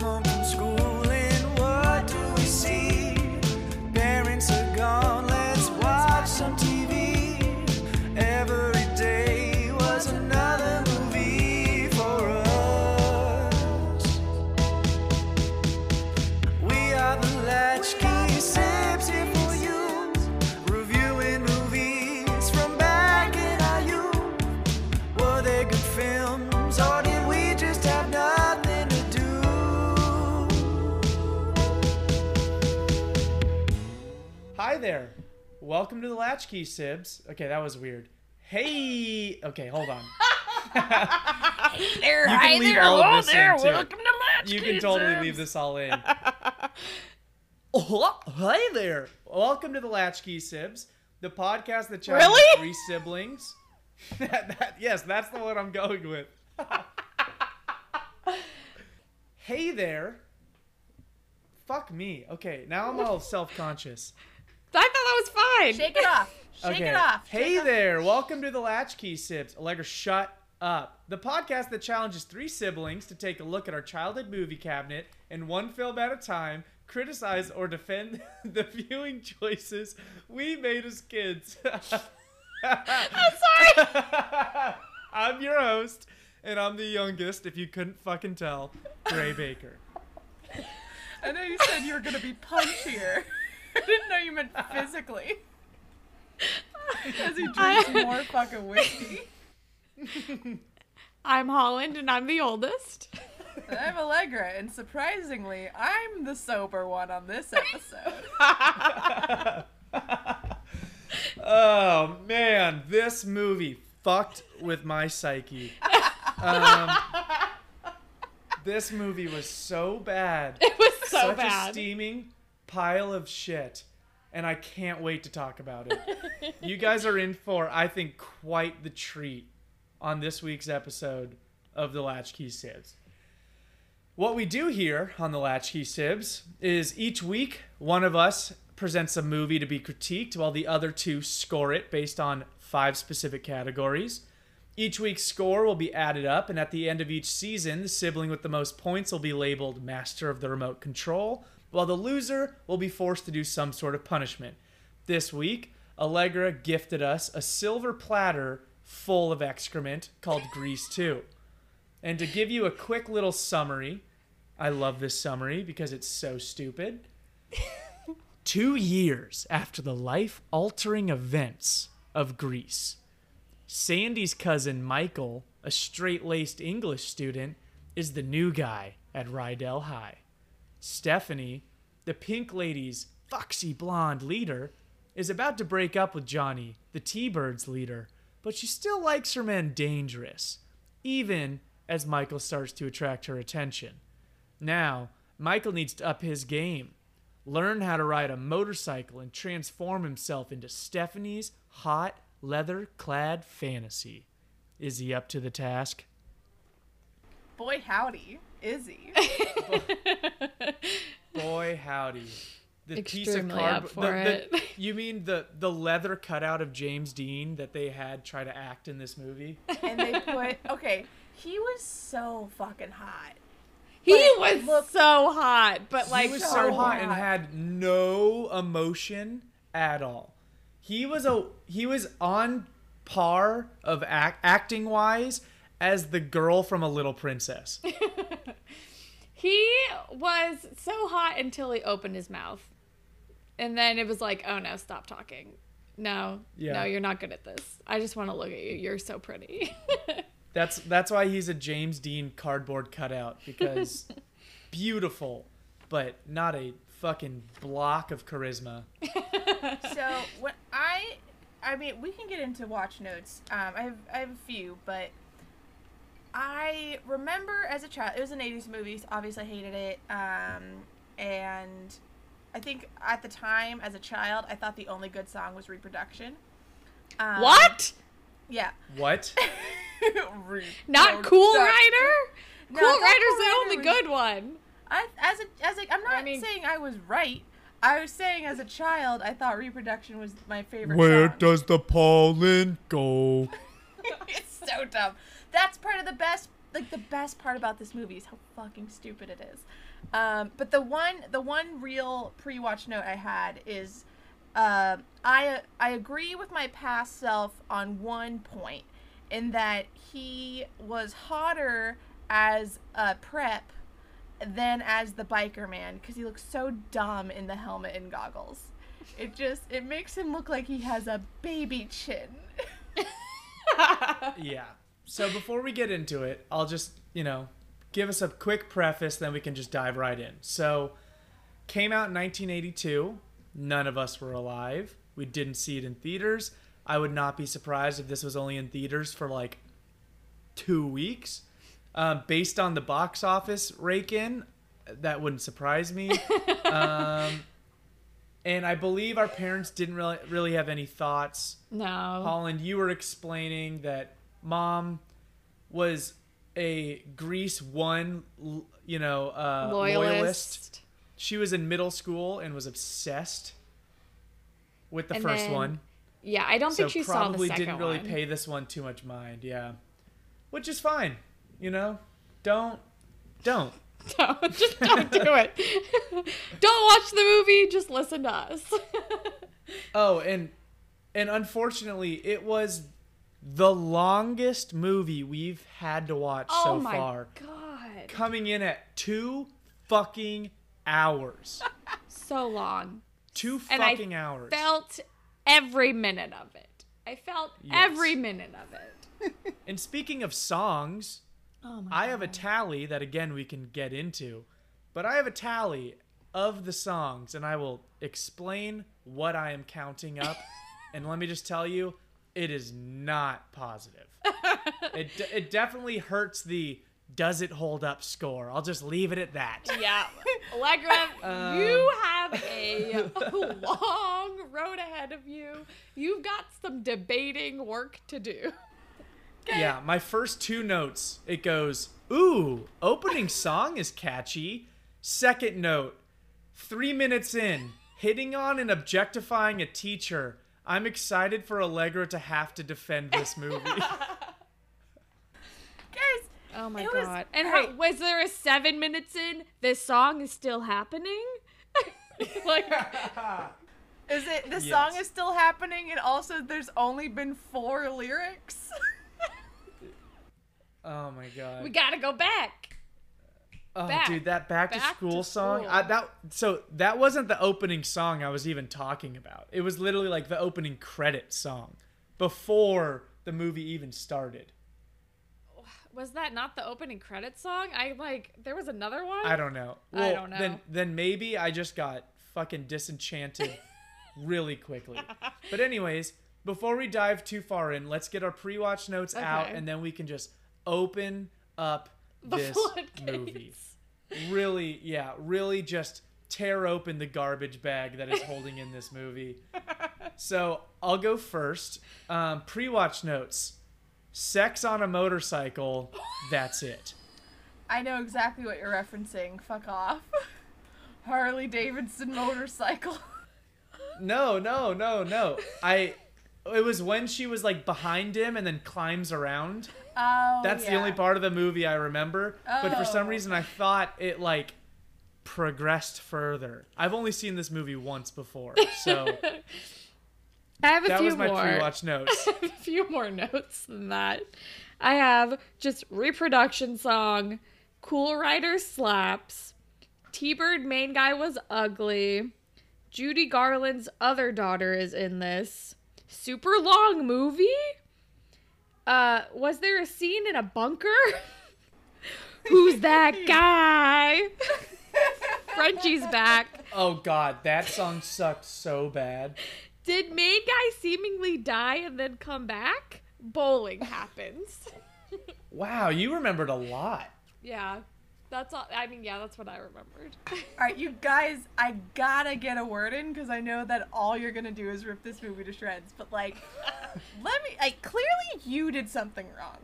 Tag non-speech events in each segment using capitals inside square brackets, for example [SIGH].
home Welcome to the Latchkey Sibs. Okay, that was weird. Hey. Okay, hold on. [LAUGHS] There, You can hi leave there, all of hello this in, there, welcome to Latchkey You can totally Sibs. leave this all in. [LAUGHS] Oh, hey there. Welcome to the Latchkey Sibs, the podcast that challenges Really? three siblings. [LAUGHS] that, that, yes, that's the one I'm going with. hey there. Fuck me. Okay, now I'm all self-conscious. I thought that was fine. Shake it off. [LAUGHS] Shake okay. it off. Hey off. there. Welcome to the Latchkey Sibs. Allegra, shut up. The podcast that challenges three siblings to take a look at our childhood movie cabinet and one film at a time, criticize or defend [LAUGHS] the viewing choices we made as kids. [LAUGHS] I'm sorry. I'm your host, and I'm the youngest, if you couldn't fucking tell, Gray Baker. I know you said you were gonna be punchier. [LAUGHS] I didn't know you meant physically. As he drinks more fucking whiskey. [LAUGHS] I'm Holland and I'm the oldest. And I'm Allegra, and surprisingly, I'm the sober one on this episode. [LAUGHS] Oh man, this movie fucked with my psyche. Um, this movie was so bad, It was so such a bad. steaming pile of shit, and I can't wait to talk about it. you guys are in for, I think, quite the treat on this week's episode of the Latchkey Sibs. What we do here on the Latchkey Sibs is each week one of us presents a movie to be critiqued while the other two score it based on five specific categories. Each week's score will be added up, and at the end of each season, the sibling with the most points will be labeled Master of the Remote Control, while the loser will be forced to do some sort of punishment. This week, Allegra gifted us a silver platter full of excrement called Grease 2. And to give you a quick little summary, I love this summary because it's so stupid. [LAUGHS] Two years after the life altering events of Grease, Sandy's cousin Michael, a straight laced English student, is the new guy at Rydell High. Stephanie, the Pink Lady's foxy blonde leader, is about to break up with Johnny, the T Birds leader, but she still likes her men dangerous, even as Michael starts to attract her attention. Now, Michael needs to up his game, learn how to ride a motorcycle, and transform himself into Stephanie's hot, leather clad fantasy. Is he up to the task? Boy, howdy, is he? [LAUGHS] [LAUGHS] Boy, howdy. The piece of cardboard. for the- the- [LAUGHS] you mean the the leather cutout of James Dean that they had try to act in this movie? and they [LAUGHS] put okay. He was so fucking hot. He But was look- so hot, but like he was so so hot and had no emotion at all. He was a he was on par of act, acting wise as the girl from A Little Princess. [LAUGHS] he was so hot until he opened his mouth. And then it was like, oh no, stop talking. No, Yeah. no, you're not good at this. I just want to look at you. You're so pretty. [LAUGHS] That's that's why he's a James Dean cardboard cutout because [LAUGHS] beautiful, but not a fucking block of charisma. [LAUGHS] So what I, I mean, we can get into watch notes. Um, I have I have a few, but I remember as a child, it was an '80s movie. so Obviously, I hated it. Um, and I think at the time, as a child, I thought the only good song was "Reproduction." Um, what? Yeah. What? [LAUGHS] Not Cool Reproduction. Rider? No, cool I Rider's Cool the only was- good one. I as a as a I'm not I mean- saying I was right. I was saying as a child, I thought "Reproduction" was my favorite. Where song. does the pollen go? [LAUGHS] it's so dumb. That's part of the best like the best part about this movie is how fucking stupid it is. Um, but the one the one real pre-watch note I had is uh, I I agree with my past self on one point in that he was hotter as a prep than as the biker man because he looks so dumb in the helmet and goggles. It just it makes him look like he has a baby chin. [LAUGHS] Yeah. So before we get into it, I'll just, you know, give us a quick preface, then we can just dive right in. So, came out in 1982. None of us were alive. We didn't see it in theaters. I would not be surprised if this was only in theaters for like two weeks. Um, based on the box office rake in, that wouldn't surprise me. [LAUGHS] um, and I believe our parents didn't really, really have any thoughts No. Holland, you were explaining that mom was a Grease one, you know, uh, Loyalist. loyalist. She was in middle school and was obsessed with the And first then one. Yeah, I don't So think she saw the probably didn't really one. pay this one too much mind. Yeah, which is fine. You know, don't, don't. [LAUGHS] No, just don't do it. [LAUGHS] don't watch the movie. Just listen to us. [LAUGHS] Oh, and and unfortunately, it was the longest movie we've had to watch oh so my far. god, coming in at two fucking hours. [LAUGHS] so long. Two And I fucking hours. Felt every minute of it. I felt Yes. every minute of it. [LAUGHS] and speaking of songs, Oh my I have a tally that again we can get into, but I have a tally of the songs and I will explain what I am counting up. [LAUGHS] and let me just tell you, it is not positive. [LAUGHS] it it definitely hurts the does it hold up score. I'll just leave it at that. Yeah, [LAUGHS] Allegra, Um, you have a [LAUGHS] long road ahead of you. You've got some debating work to do. Yeah, my first two notes, it goes, ooh, opening song is catchy. Second note, three minutes in, hitting on and objectifying a teacher. I'm excited for Allegra to have to defend this movie. [LAUGHS] Guys, Oh my It was god! And great. how, was there a seven minutes in? This song is still happening. [LAUGHS] like, [LAUGHS] is it the Yes. song is still happening and also there's only been four lyrics? oh my god. we gotta go back. Oh, back- dude, that back to back to school song. school. I, that so that wasn't the opening song I was even talking about. It was literally like the opening credit song before the movie even started. Was that not the opening credit song? I like there was another one. I don't know. I don't know. Then then maybe I just got fucking disenchanted [LAUGHS] really quickly. But anyways, before we dive too far in, let's get our pre-watch notes out and then we can just open up The this movie. Really, yeah, really just tear open the garbage bag that is holding in this movie. So, I'll go first. Um, pre-watch notes. Sex on a motorcycle, that's it. I know exactly what you're referencing. Fuck off. Harley Davidson motorcycle. No, no, no, no. I. It was when she was like behind him and then climbs around. Oh, That's the only part of the movie I remember. But for some Oh. reason, I thought it like progressed further. I've only seen this movie once before, so [LAUGHS] I have a that few was my more. pre-watch [LAUGHS] notes. a few more notes than that. I have just reproduction song, Cool Rider slaps, T Bird main guy was ugly, Judy Garland's other daughter is in this, super long movie. Uh, was there a scene in a bunker? [LAUGHS] Who's that [LAUGHS] guy? Frenchie's back. Oh God, that song sucked so bad. Did main guy seemingly die and then come back? Bowling happens. Wow, you remembered a lot. Yeah. That's all. I mean, yeah, that's what I remembered. [LAUGHS] All right, you guys, I gotta get a word in because I know that all you're gonna do is rip this movie to shreds. But like, [LAUGHS] let me. Like, clearly you did something wrong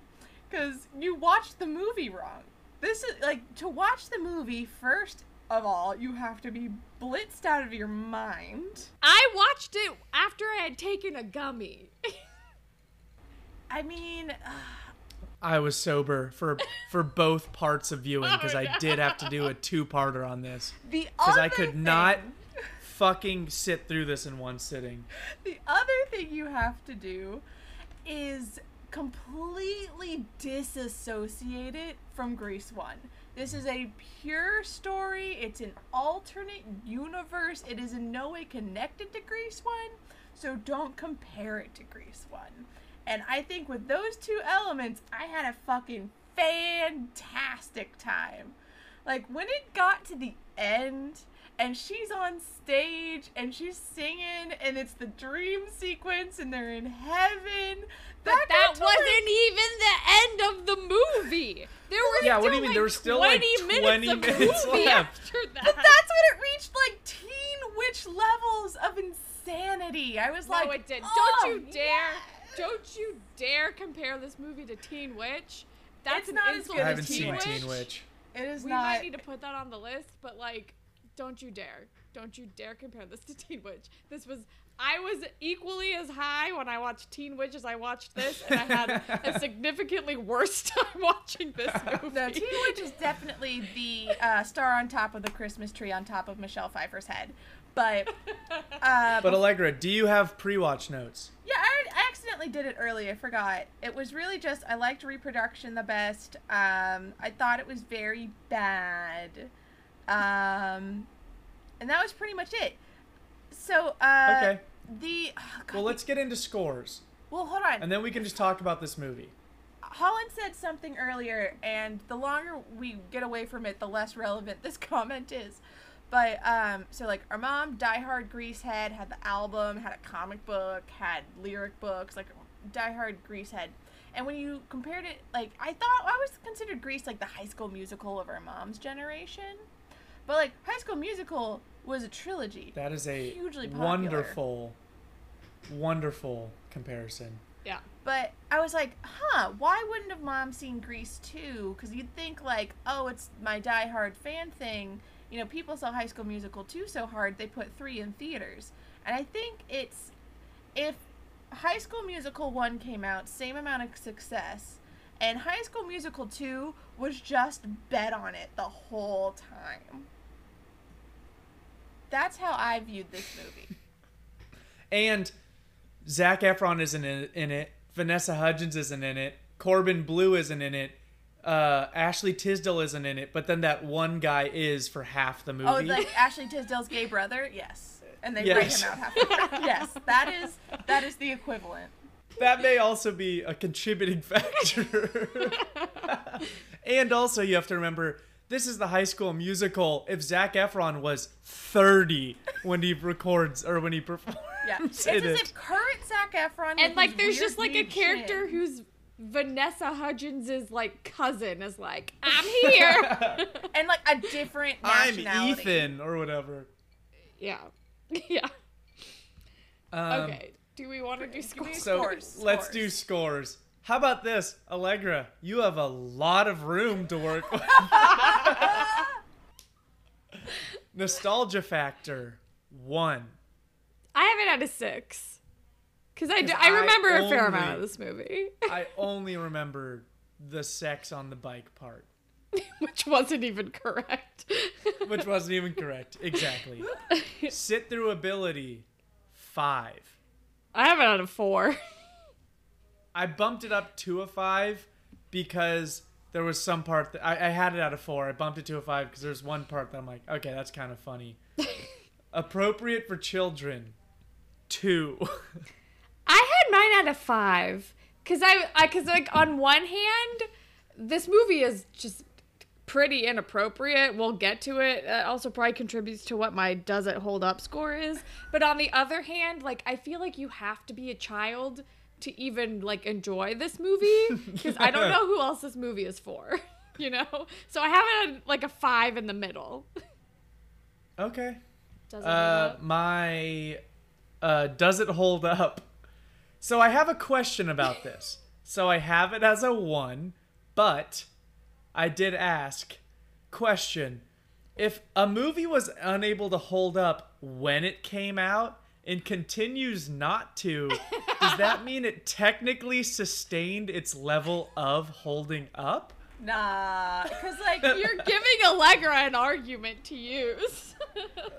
because you watched the movie wrong. This is like to watch the movie. First of all, you have to be blitzed out of your mind. I watched it after I had taken a gummy. [LAUGHS] I mean, I was sober for for both parts of viewing because Oh, I did have to do a two-parter on this The because I could thing- not fucking sit through this in one sitting. The other thing you have to do is completely disassociate it from Grease 1. This is a pure story. It's an alternate universe. It is in no way connected to Grease 1. So don't compare it to Grease 1. And I think with those two elements, I had a fucking fantastic time. Like when it got to the end and she's on stage and she's singing and it's the dream sequence and they're in heaven. But got that wasn't even the end of the movie. There were Yeah, still what do you mean? Like There was still, like, 20 20 minutes, minutes of movie left. after that. But that's when it reached like teen witch levels of insanity. I was no, like, it did. "Oh, Don't you dare! yeah." Don't you dare compare this movie to Teen Witch. That's It's not as good I as haven't Teen seen Witch. Teen Witch. It is We not. might need to put that on the list, but like, don't you dare. Don't you dare compare this to Teen Witch. This was I was equally as high when I watched Teen Witch as I watched this, and I had a [LAUGHS] significantly worse [LAUGHS] time watching this [LAUGHS] movie. No, Teen Witch is definitely the uh, star on top of the Christmas tree on top of Michelle Pfeiffer's head. But [LAUGHS] uh, But Allegra, do you have pre-watch notes? Yeah, I, I accidentally did it early. I forgot. It was really just I liked reproduction the best. Um, I thought it was very bad, um, and that was pretty much it. So uh, Okay. the oh, God, Well, let's get into scores, well hold on. and then we can just talk about this movie. Holland said something earlier, and the longer we get away from it, the less relevant this [LAUGHS] comment is. But um, so like our mom, diehard Greasehead, had the album, had a comic book, had lyric books, like diehard Greasehead. And when you compared it, like I thought I was considered Grease like the High School Musical of our mom's generation, but like High School Musical was a trilogy. That is a Hugely popular. wonderful, wonderful comparison. yeah. But I was like, huh, why wouldn't have mom seen Grease too? Because you'd think, like, oh, it's my diehard fan thing. You know, people saw High School Musical 2 so hard, they put 3 in theaters. And I think it's. If High School Musical 1 came out, same amount of success, and High School Musical 2 was just bet on it the whole time. That's how I viewed this movie. [LAUGHS] And Zac Efron isn't in in it. Vanessa Hudgens isn't in it. Corbin Bleu isn't in it. Uh, Ashley Tisdale isn't in it. But then that one guy is for half the movie. Oh, like Ashley Tisdale's gay brother? Yes. And they Yes. break him out halfway. [LAUGHS] yes, that is that is the equivalent. that may also be a contributing [LAUGHS] factor. and also, you have to remember this is the high school musical. If Zac Efron was 30 when he records or when he performs Yeah. [LAUGHS] It's in as it. if current Zac Efron And like, there's just like a character chin. who's Vanessa Hudgens' like cousin is like, I'm here. [LAUGHS] and like a different I'm. Ethan or whatever. yeah. [LAUGHS] Yeah. Um, Okay. Do we want to do scores? So Scores, let's do scores. How about this, Allegra? You have a lot of room to work with. [LAUGHS] Nostalgia factor one. I have it at a six. Because I, I I remember a fair amount of this movie, I only remember the sex on the bike part, [LAUGHS] which wasn't even correct. which wasn't even correct. Exactly. Sit through ability five. I have it at a four. I bumped it up to a five because there was some part that I, I had it at a four. I bumped it to a five because there's one part that I'm like, okay, that's kind of funny. [LAUGHS] Appropriate for children, two. [LAUGHS] I had mine out of five because I, I, because like on one hand, this movie is just pretty inappropriate. We'll get to it. It also probably contributes to what my does it hold up score is. But on the other hand, like I feel like you have to be a child to even like enjoy this movie [LAUGHS] because I don't know who else this movie is for. [LAUGHS] You know, so I have it like a five in the middle. okay. Does it Uh, hold up? my uh, does it hold up? So I have a question about this. So I have it as a one, but I did ask question: If a movie was unable to hold up when it came out and continues not to Does that [LAUGHS] mean it technically sustained its level of holding up? Nah, because like [LAUGHS] You're giving Allegra an argument to use.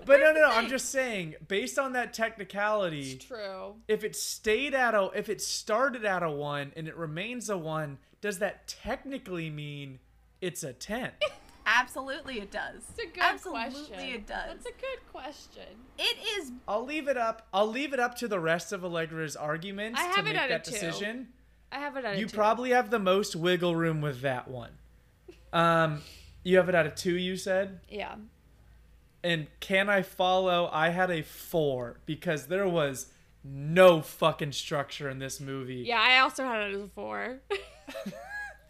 But no, no, no. I'm [LAUGHS] just saying, based on that technicality, it's true. if it stayed at a, if it started at a one and it remains a one, does that technically mean it's a ten? [LAUGHS] absolutely it does. It's a good absolutely question. it does. That's a good question. it is I'll leave it up. I'll leave it up to the rest of Allegra's arguments I to make at a that two. decision. I have it at a You probably have the most wiggle room with that one. Um, you have it at a two. You said. Yeah. And can I follow? I had a four because there was no fucking structure in this movie. Yeah, I also had it as a four. [LAUGHS]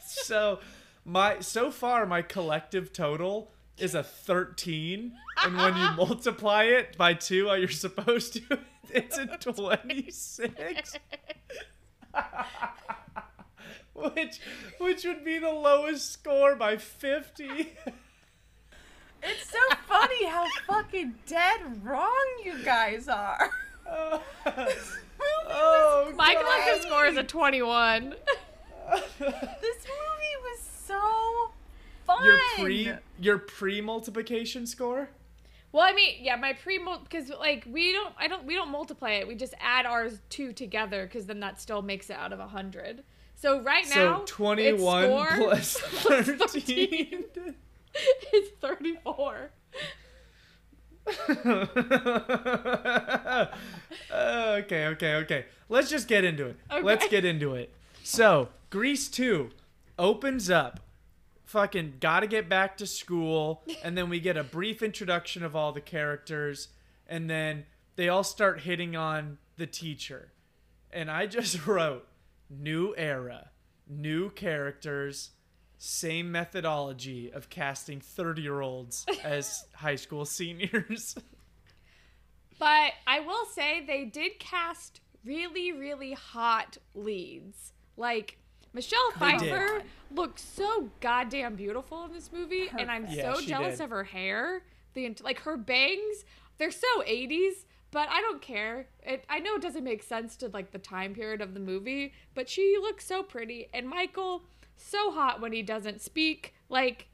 So my so far my collective total is a 13 and when you [LAUGHS] multiply it by 2 you're supposed to [LAUGHS] it's a 26 which which would be the lowest score by 50 it's so funny how fucking dead wrong you guys are. [LAUGHS] oh, oh My God. collective score is a 21. This movie was so fun. your pre your pre multiplication score Well, I mean, yeah, my pre because like we don't, I don't, we don't multiply it. We just add ours two together because then that still makes it out of a hundred. So right now, so 21 its score plus [LAUGHS] plus 13 is [LAUGHS] thirty-four. okay, okay, okay. Let's just get into it. Okay. Let's get into it. So, Grease 2 opens up. Fucking gotta get back to school. [LAUGHS] And then we get a brief introduction of all the characters. And then they all start hitting on the teacher. And I just [LAUGHS] wrote new era, new characters, same methodology of casting 30 year olds [LAUGHS] as high school seniors. But I will say they did cast really, really hot leads. Like Michelle Pfeiffer looks so goddamn beautiful in this movie, and I'm Yeah, so jealous did. of her hair. The like her bangs, they're so 80s, but I don't care. It I know it doesn't make sense to like the time period of the movie, but she looks so pretty, and Michael so hot when he doesn't speak. Like,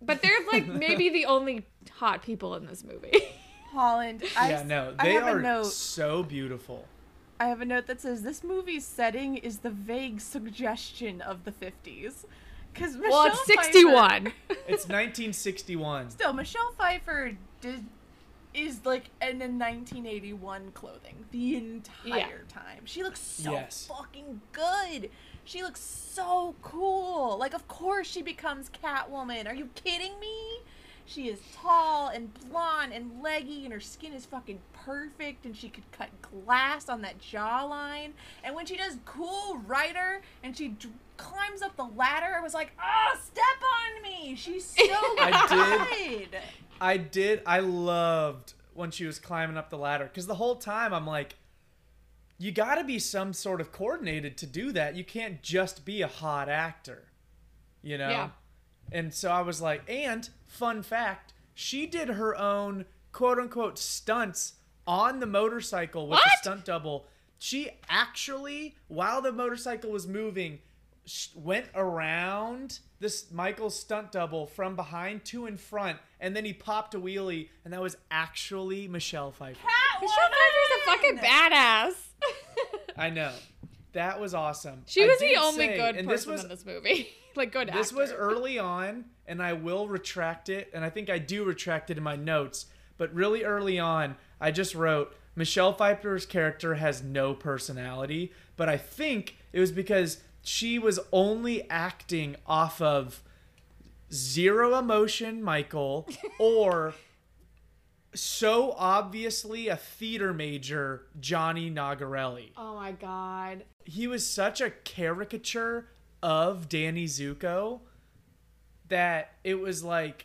but they're like [LAUGHS] maybe the only hot people in this movie. Holland. I, yeah, no, I they have are a note. so beautiful. I have a note that says this movie's setting is the vague suggestion of the 50s. Because Michelle well, it's Pfeiffer- 61. [LAUGHS] It's 1961. Still, Michelle Pfeiffer did is like in a 1981 clothing the entire Yeah. time. She looks so Yes. fucking good. She looks so cool. Like, of course she becomes Catwoman. Are you kidding me? She is tall and blonde and leggy, and her skin is fucking perfect, and she could cut glass on that jawline. And when she does Cool Rider and she d- climbs up the ladder, I was like, oh, step on me. She's so [LAUGHS] good. I did. I did. I loved when she was climbing up the ladder because the whole time I'm like, you got to be some sort of coordinated to do that. You can't just be a hot actor, you know. Yeah. And so I was like, and fun fact, she did her own quote unquote stunts on the motorcycle with the stunt double. She actually, while the motorcycle was moving, went around this Michael's stunt double from behind to in front, and then he popped a wheelie, and that was actually Michelle Pfeiffer. Michelle Pfeiffer's a fucking badass. I know. That was awesome. she was the only say- good person this was in this movie. [LAUGHS] like good This was [LAUGHS] early on, and I will retract it, and I think I do retract it in my notes. But really early on, I just wrote Michelle Pfeiffer's character has no personality, but I think it was because she was only acting off of zero emotion, Michael, [LAUGHS] or so obviously a theater major, Johnny Nogerelli Oh my god. he was such a caricature of Danny Zuko that it was like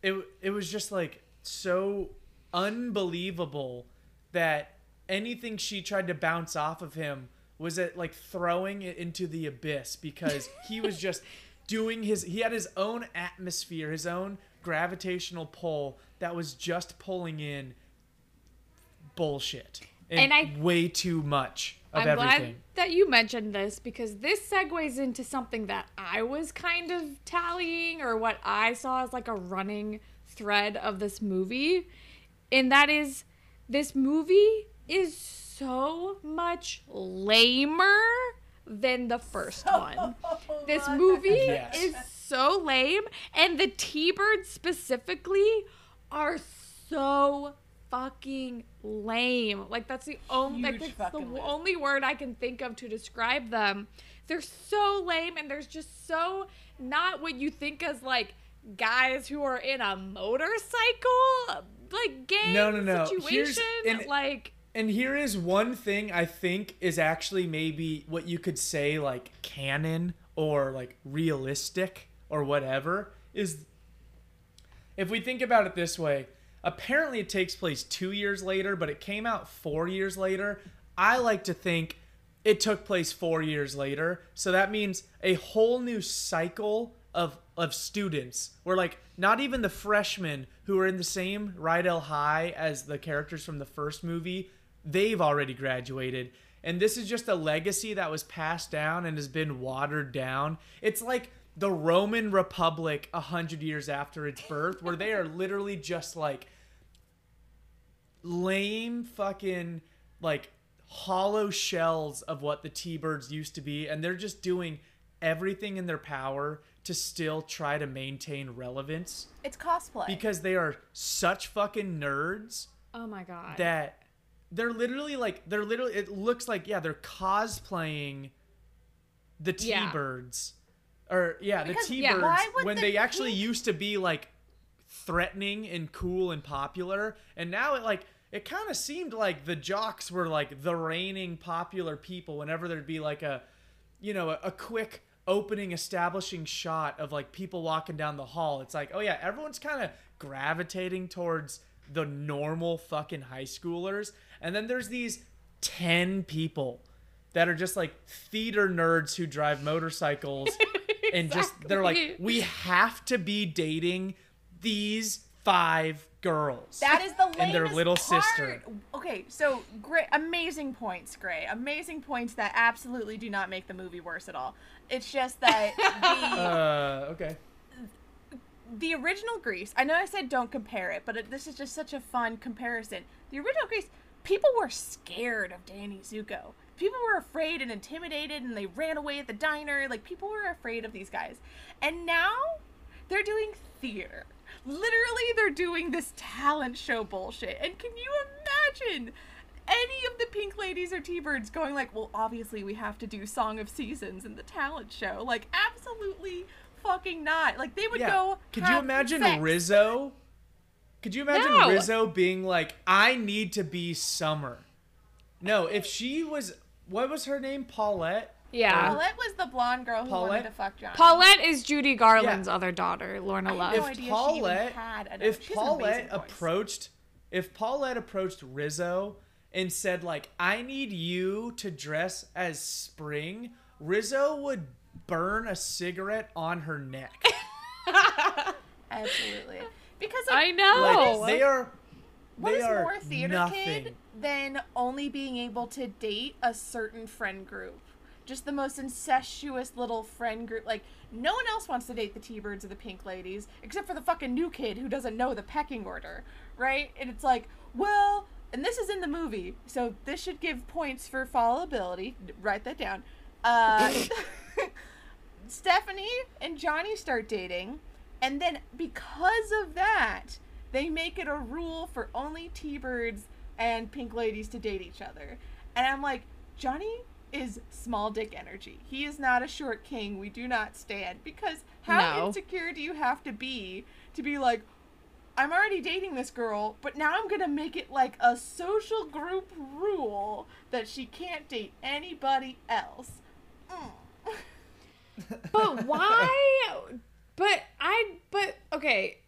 it it was just like so unbelievable that anything she tried to bounce off of him was it like throwing it into the abyss because [LAUGHS] he was just doing his he had his own atmosphere, his own gravitational pull that was just pulling in bullshit. and, And I- way too much I'm everything. glad that you mentioned this because this segues into something that I was kind of tallying or what I saw as like a running thread of this movie. And that is this movie is so much lamer than the first [LAUGHS] one. This movie [LAUGHS] Yes. is so lame and the T-Birds specifically are so fucking lame. Like that's the only like, that's the lame. only word I can think of to describe them. They're so lame and there's just so not what you think as like guys who are in a motorcycle like gang No, no, no. Here's- situation and- like And here is one thing I think is actually maybe what you could say like canon or like realistic or whatever is if we think about it this way, apparently it takes place 2 years later, but it came out 4 years later. I like to think it took place 4 years later. So that means a whole new cycle of of students where like not even the freshmen who are in the same Rydell High as the characters from the first movie, they've already graduated. And this is just a legacy that was passed down and has been watered down. It's like the Roman Republic a hundred years after its birth, where they are literally just like lame fucking like hollow shells of what the T-Birds used to be and they're just doing everything in their power to still try to maintain relevance It's cosplay. because they are such fucking nerds oh my god. that they're literally like they're literally it looks like yeah they're cosplaying the T-Birds. Yeah. Or yeah the Because, yeah, T-Birds would when the they actually used to be like threatening and cool and popular and now it like it kind of seemed like the jocks were like the reigning popular people whenever there'd be like a you know a, a quick opening establishing shot of like people walking down the hall. It's like oh yeah everyone's kind of gravitating towards the normal fucking high schoolers and then there's these 10 people that are just like theater nerds who drive motorcycles [LAUGHS] and just they're like we have to be dating these five girls That is the lamest and their little part. sister Okay, so great, amazing points, Gray. Amazing points that absolutely do not make the movie worse at all. It's just that [LAUGHS] the uh okay the original Grease. I know I said don't compare it, but it, this is just such a fun comparison. The original Grease, people were scared of Danny Zuko. People were afraid and intimidated, and they ran away at the diner. Like people were afraid of these guys, and now they're doing theater. Literally, they're doing this talent show bullshit. And can you imagine? Any of the pink ladies or T-birds going like, well, obviously we have to do Song of Seasons in the talent show. Like, absolutely fucking not. Like, they would yeah go. could you imagine sex. rizzo could you imagine No. rizzo being like i need to be summer no if she was what was her name paulette yeah. Paulette was the blonde girl who wanted to fuck Johnny. Paulette is Judy Garland's Yeah. other daughter, Lorna I Love. no if idea she even Paulette, had if she has an amazing Paulette approached, if Paulette approached Rizzo and said like, "I need you to dress as Spring," Rizzo would burn a cigarette on her neck. [LAUGHS] Absolutely. Because I know. Like they are, what is more theater nothing. kid than only being able to date a certain friend group? Just the most incestuous little friend group. Like no one else wants to date the T-birds or the pink ladies except for the fucking new kid who doesn't know the pecking order, right? And it's like, well, and this is in the movie, so this should give points for followability. Write that down. Uh, [LAUGHS] Stephanie and Johnny start dating, and then because of that, they make it a rule for only T-birds and pink ladies to date each other. And I'm like, Johnny is small dick energy. He is not a short king. We do not stand because how No. insecure do you have to be to be like I'm already dating this girl, but now I'm gonna make it like a social group rule that she can't date anybody else. Mm. [LAUGHS] But why? but I. But okay.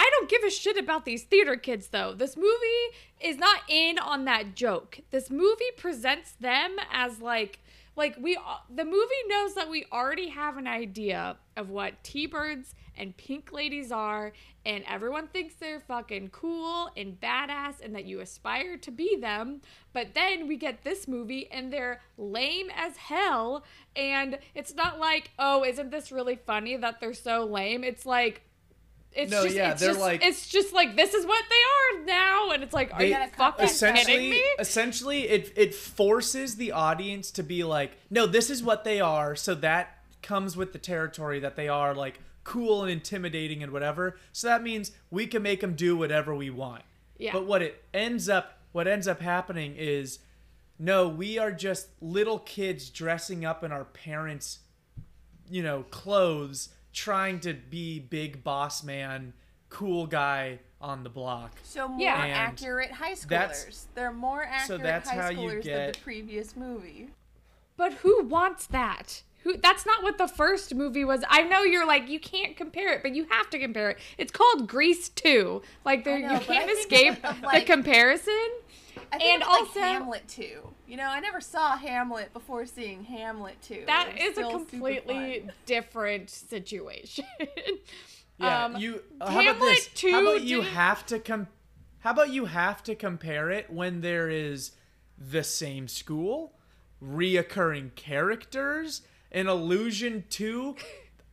I don't give a shit about these theater kids though. This movie is not in on that joke. This movie presents them as like like we the movie knows that we already have an idea of what T-birds and pink ladies are, and everyone thinks they're fucking cool and badass and that you aspire to be them. But then we get this movie and they're lame as hell. And it's not like, oh, isn't this really funny that they're so lame? It's like, it's No, just, yeah, it's they're just, like- it's just like this is what they are now, and it's like, are They- you fucking that kidding essentially me? essentially it it forces the audience to be like no this is what they are so that comes with the territory that they are like cool and intimidating and whatever so that means we can make them do whatever we want Yeah. but what it ends up what ends up happening is no we are just little kids dressing up in our parents you know clothes trying to be big boss man cool guy on the block So more Yeah. Accurate high schoolers. They're more accurate so that's high how you schoolers than get- the previous movie. But who wants that? Who that's not what the first movie was. I know you're like you can't compare it, but you have to compare it. It's called Grease 2. Like there know, you can't escape of, the comparison. I think And of, like, also- Hamlet too. You know, I never saw Hamlet before seeing Hamlet too. That It was is a completely different situation. [LAUGHS] Yeah, Um, you. Uh, how about Hamlet this? 2 how about you didn't- have to com- How about you have to compare it when there is the same school, reoccurring characters, an allusion to.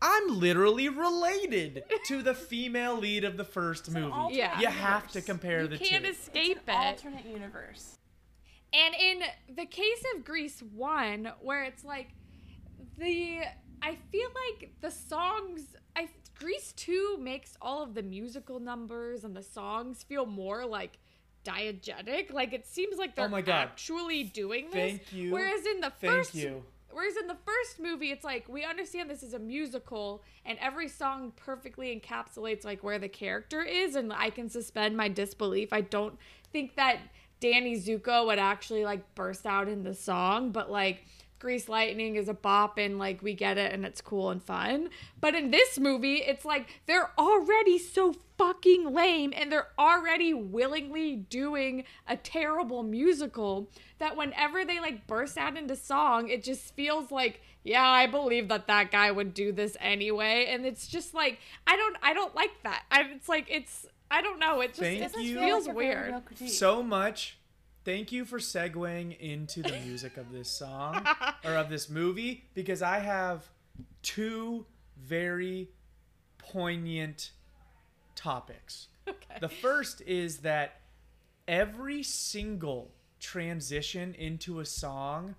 I'm literally related to the female lead of the first movie. Yeah. you have to universe. compare you the can't two. escape it. alternate universe. And in the case of Grease 1, where it's like the I feel like the songs I Grease 2 makes all of the musical numbers and the songs feel more like diegetic. Like it seems like oh they're Oh my God. actually doing this. Thank you. Whereas in the Thank first you. Whereas in the first movie, it's like we understand this is a musical, and every song perfectly encapsulates like where the character is, and I can suspend my disbelief. I don't think that Danny Zuko would actually like burst out in the song, but like Grease Lightning is a bop, and like we get it, and it's cool and fun. But in this movie, it's like they're already so fucking lame, and they're already willingly doing a terrible musical that whenever they like burst out into song, it just feels like, yeah, I believe that that guy would do this anyway, and it's just like I don't, I don't like that. I, it's like it's, I don't know, it just Thank it Doesn't you. feel feels like weird. so much. Thank you for segueing into the music of this song [LAUGHS] or of this movie because I have two very poignant topics. Okay. The first is that every single transition into a song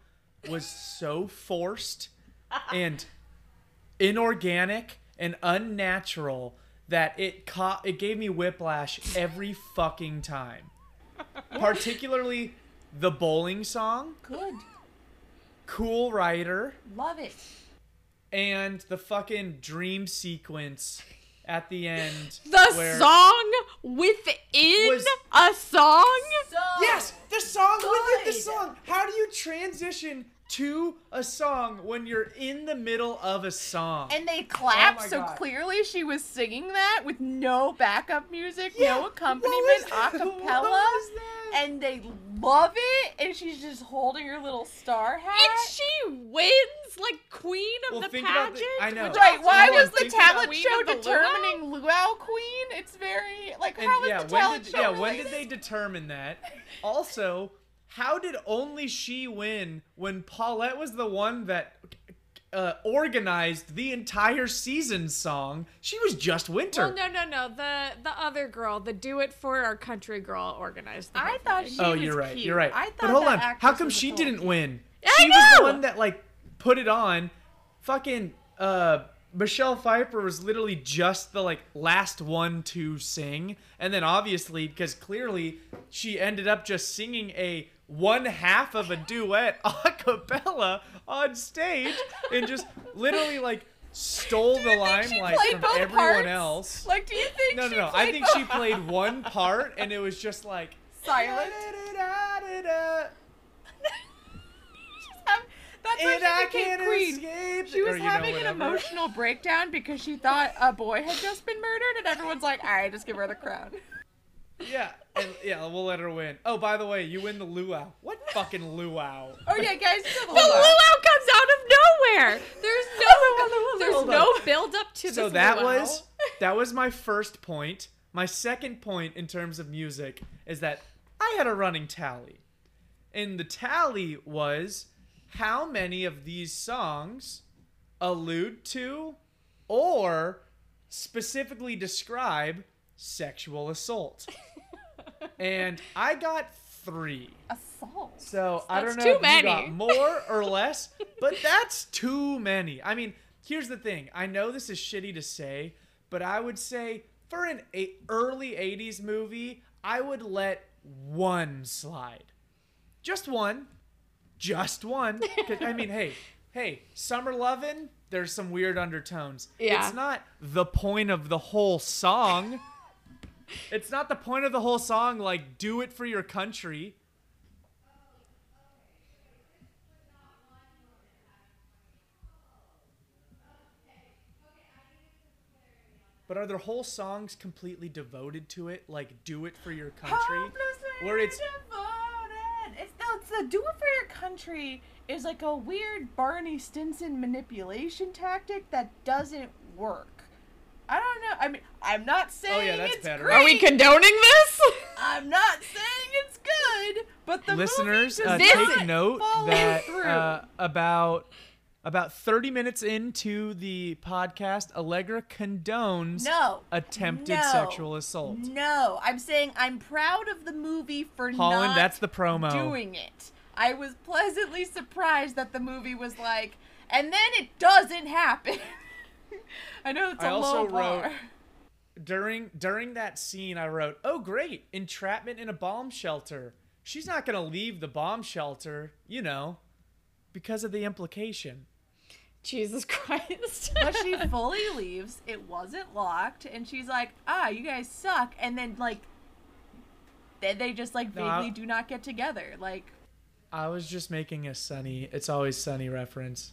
was so forced [LAUGHS] and inorganic and unnatural that it caught it gave me whiplash every fucking time. [LAUGHS] Particularly the bowling song, Good. Cool Rider, Love it. and the fucking dream sequence at the end. [LAUGHS] The song within a song. So Yes, the song within the song. How do you transition to a song when you're in the middle of a song? And they oh clap, Oh so God. clearly she was singing that with no backup music, Yeah, no accompaniment, a cappella. [LAUGHS] What was that? And they love it, and she's just holding her little star hat. And she wins like queen of Well, the think about pageant. the- I know. which Right, why was on, the talent show the determining luau queen? It's very like And how is yeah, the when talent did show yeah when did they determine that? [LAUGHS] Also, how did only she win when Paulette was the one that uh, organized the entire season song? She was just Winter. Well, no, no, no. The the other girl, the Do It for Our Country girl, organized. The I whole thought thing. she oh, was you're right. cute. You're right. I thought. but hold on. How come she total didn't cute. win? I She was the one that like put it on. Fucking uh Michelle Pfeiffer was literally just the like last one to sing, and then obviously because clearly she ended up just singing a one half of a duet [LAUGHS] a cappella on stage and just literally like stole the she limelight from everyone parts? else. Like, do you think? No, no, no. I think she played one part, and it was just like silent. [LAUGHS] That's why And I she became can't queen. escape. She was or, you know, having an emotional breakdown because she thought a boy had just been murdered, and everyone's like, "All right, just give her the crown." Yeah, and, yeah, we'll let her win. Oh, by the way, you win the luau. What fucking luau? Oh yeah, guys, you know The the luau. luau comes out of nowhere. There's no, there's Hold no on. build up to So this that luau. was that was my first point. My second point in terms of music is that I had a running tally. And the tally was how many of these songs allude to or specifically describe sexual assault. [LAUGHS] and I got three. Assault. So I That's don't know too if you got many. more or [LAUGHS] less, but that's too many. I mean, here's the thing. I know this is shitty to say, but I would say for an a- early '80s movie, I would let one slide, just one, just one. [LAUGHS] I mean, hey, hey, Summer Lovin'. There's some weird undertones. Yeah. It's not the point of the whole song. It's not the point of the whole song, like, do it for your country. But are there whole songs completely devoted to it, like "Do It for Your Country"? Where it's- devoted. It's, no, it's the do it for your country is like a weird Barney Stinson manipulation tactic that doesn't work. I don't know. I mean, I'm not saying Oh, yeah, that's it's better. great. Are we condoning this? I'm not saying it's good, but the Listeners, movie uh, does take not note that uh, about about 30 minutes into the podcast, Allegra condones no attempted no, sexual assault. No, I'm saying I'm proud of the movie for Holland, not that's the promo. doing it. I was pleasantly surprised that the movie was like, and then it doesn't happen. [LAUGHS] [LAUGHS] I know it's a I also low bar. wrote- during during that scene I wrote, "Oh great, entrapment in a bomb shelter. She's not going to leave the bomb shelter, you know, because of the implication." Jesus [LAUGHS] Christ. but she [LAUGHS] fully leaves. It wasn't locked, and she's like, "Ah, you guys suck." And then like, then they just like No, vaguely I- do not get together. Like, I was just making a sunny, it's always sunny reference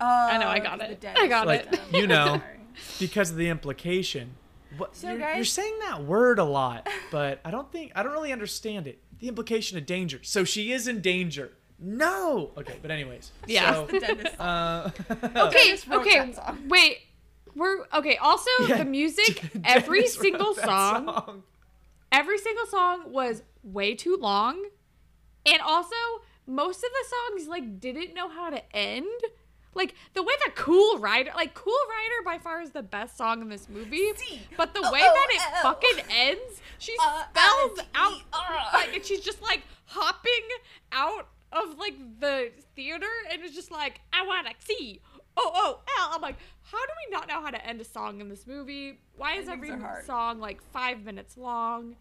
uh, I know, I got it. I got Like, dead. you know. [LAUGHS] Because of the implication. What, So, you're, guys- you're saying that word a lot, [LAUGHS] but I don't think I don't really understand it. The implication of danger. So she is in danger. No. Okay, but anyways. [LAUGHS] Yeah. So, The Dennis. uh, okay, Dennis okay. that song. Wait. We're okay. Also, Yeah, the music, every single that song, every single song was way too long, and also most of the songs like didn't know how to end. Like the way that Cool Rider, like Cool Rider, by far is the best song in this movie. But the way that it fucking ends, she Uh, spells out uh. like, and she's just like hopping out of like the theater, and it's just like I wanna see. Oh oh L. I'm like, how do we not know how to end a song in this movie? Why is every song like five minutes long?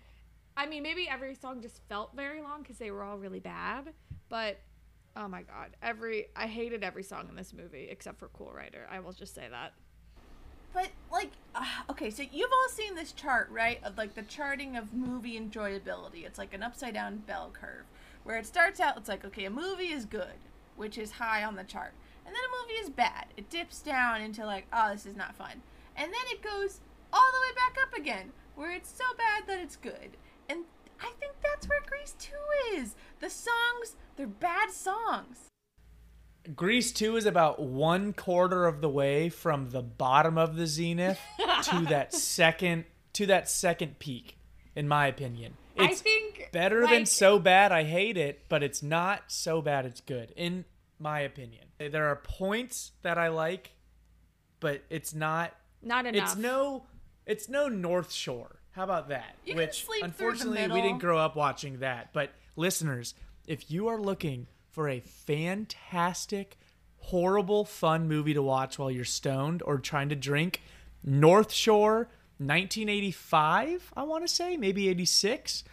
I mean, maybe every song just felt very long because they were all really bad, but oh my god, every I hated every song in this movie except for Cool Rider. I will just say that. But like, uh, okay, so you've all seen this chart, right? Of like the charting of movie enjoyability. It's like an upside down bell curve, where it starts out. It's like, okay, a movie is good, which is high on the chart, and then a movie is bad. It dips down into like, oh, this is not fun, and then it goes all the way back up again, where it's so bad that it's good. And I think that's where Grease Two is. The songs, they're bad songs. Grease 2 is about one quarter of the way from the bottom of the zenith to [LAUGHS] that second to that second peak, in my opinion. I It's think better than so bad I hate it, but it's not so bad it's good, in my opinion. There are points that I like, but it's not not enough. it's no it's no North Shore. How about that? You can Which sleep through the unfortunately we didn't grow up watching that. But listeners, if you are looking for a fantastic, horrible, fun movie to watch while you're stoned or trying to drink, North Shore 1985, I want to say, maybe 86.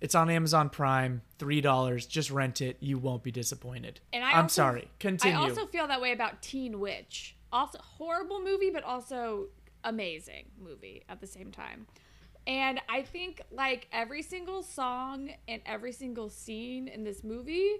It's on Amazon Prime, $3. Just rent it. You won't be disappointed. And I I'm also- sorry. Continue. I also feel that way about Teen Witch. Also horrible movie, but also amazing movie at the same time. And I think like every single song and every single scene in this movie,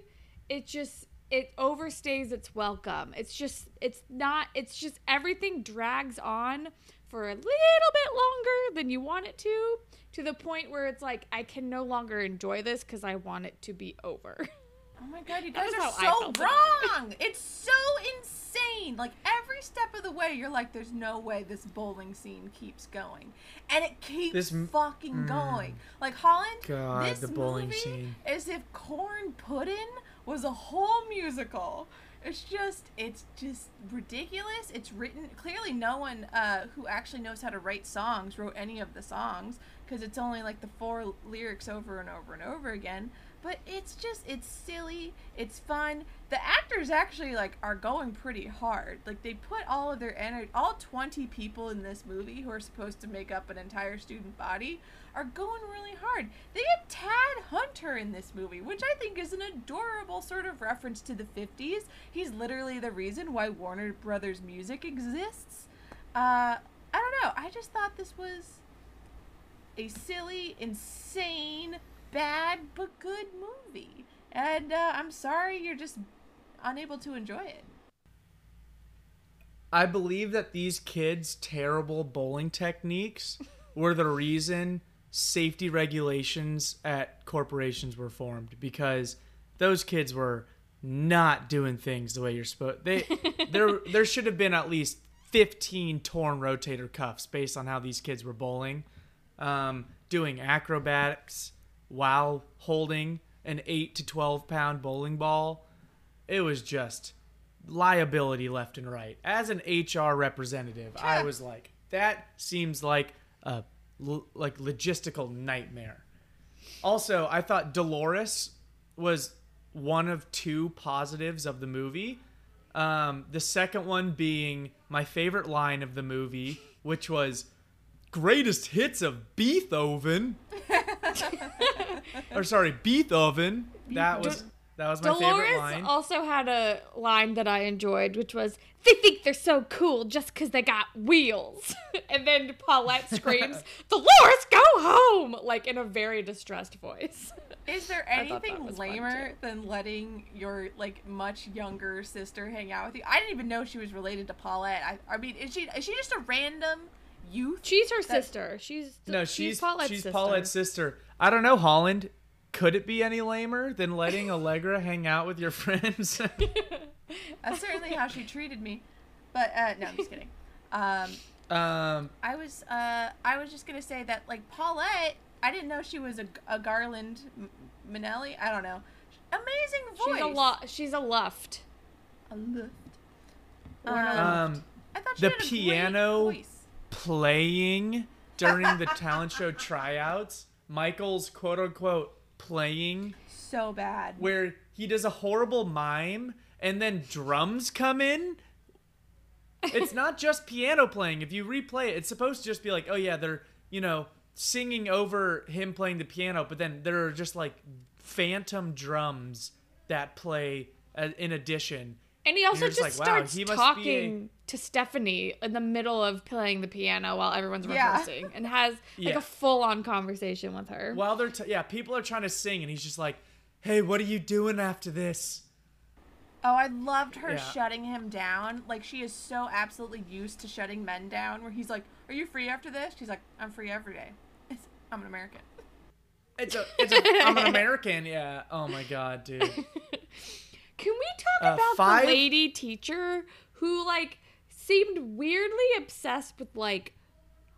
it just it overstays its welcome. It's just it's not it's just everything drags on for a little bit longer than you want it to to the point where it's like I can no longer enjoy this cuz I want it to be over. [LAUGHS] Oh my god, you guys are so felt about it. wrong. It's so insane. Like every step of the way, you're like, "There's no way this bowling scene keeps going," and it keeps This fucking mm. going. Like Holland, God, this the bowling movie scene. is if Corn Puddin' was a whole musical. It's just, it's just ridiculous. It's written clearly. No one uh, who actually knows how to write songs wrote any of the songs because it's only like the four lyrics over and over and over again. But it's just, it's silly. It's fun. The actors actually like are going pretty hard. Like they put all of their energy. All twenty people in this movie who are supposed to make up an entire student body are going really hard. They get Tab Hunter in this movie, which I think is an adorable sort of reference to the 50s. He's literally the reason why Warner Brothers music exists. Uh, I don't know. I just thought this was a silly, insane, bad, but good movie. And uh, I'm sorry you're just unable to enjoy it. I believe that these kids' terrible bowling techniques [LAUGHS] were the reason safety regulations at corporations were formed because those kids were not doing things the way you're supposed. They [LAUGHS] there there should have been at least 15 torn rotator cuffs based on how these kids were bowling, um, doing acrobatics while holding an 8 to 12 pound bowling ball. It was just liability left and right. As an HR representative, I was like, that seems like a like logistical nightmare. Also, I thought Dolores was one of two positives of the movie. Um, the second one being my favorite line of the movie, which was greatest hits of Beethoven. [LAUGHS] [LAUGHS] or sorry, Beethoven. That was that was my favorite Dolores line. also had a line that I enjoyed, which was, "They think they're so cool just because they got wheels," [LAUGHS] and then Paulette screams, [LAUGHS] "Dolores, go home!" like in a very distressed voice. Is there I thought that anything lamer than letting your like much younger sister hang out with you? I didn't even know she was related to Paulette. I, I mean, is she is she just a random youth? She's her That- sister. She's No, she's Paulette's she's sister. Paulette's sister. I don't know, Holland. Could it be any lamer than letting [LAUGHS] Allegra hang out with your friends? [LAUGHS] [LAUGHS] That's certainly how she treated me. But uh, no, I'm just kidding. Um, um, I was uh, I was just gonna say that like Paulette, I didn't know she was a, a Garland M- Minnelli. I don't know. Amazing voice. She's a lot. She's a luft. A lift. Or an Um, um, I thought she the had a great piano- voice. Playing during the [LAUGHS] talent show tryouts. Michael's quote unquote playing, So bad. where he does a horrible mime and then drums come in. It's [LAUGHS] not just piano playing. If you replay it, it's supposed to just be like, oh yeah, they're you know singing over him playing the piano, but then there are just like phantom drums that play uh, in addition. And he also You're just, just like, starts he must be a- talking to Stephanie in the middle of playing the piano while everyone's Yeah. rehearsing and has like Yeah. a full on conversation with her. While they're t- yeah, people are trying to sing, and he's just like, "Hey, what are you doing after this?" Oh, I loved her Yeah. shutting him down. Like she is so absolutely used to shutting men down. Where he's like, "Are you free after this?" She's like, "I'm free every day. It's, I'm an American." It's a, it's a, I'm an American, yeah. Oh my god, dude. [LAUGHS] Can we talk Uh, about five- the lady teacher who like seemed weirdly obsessed with like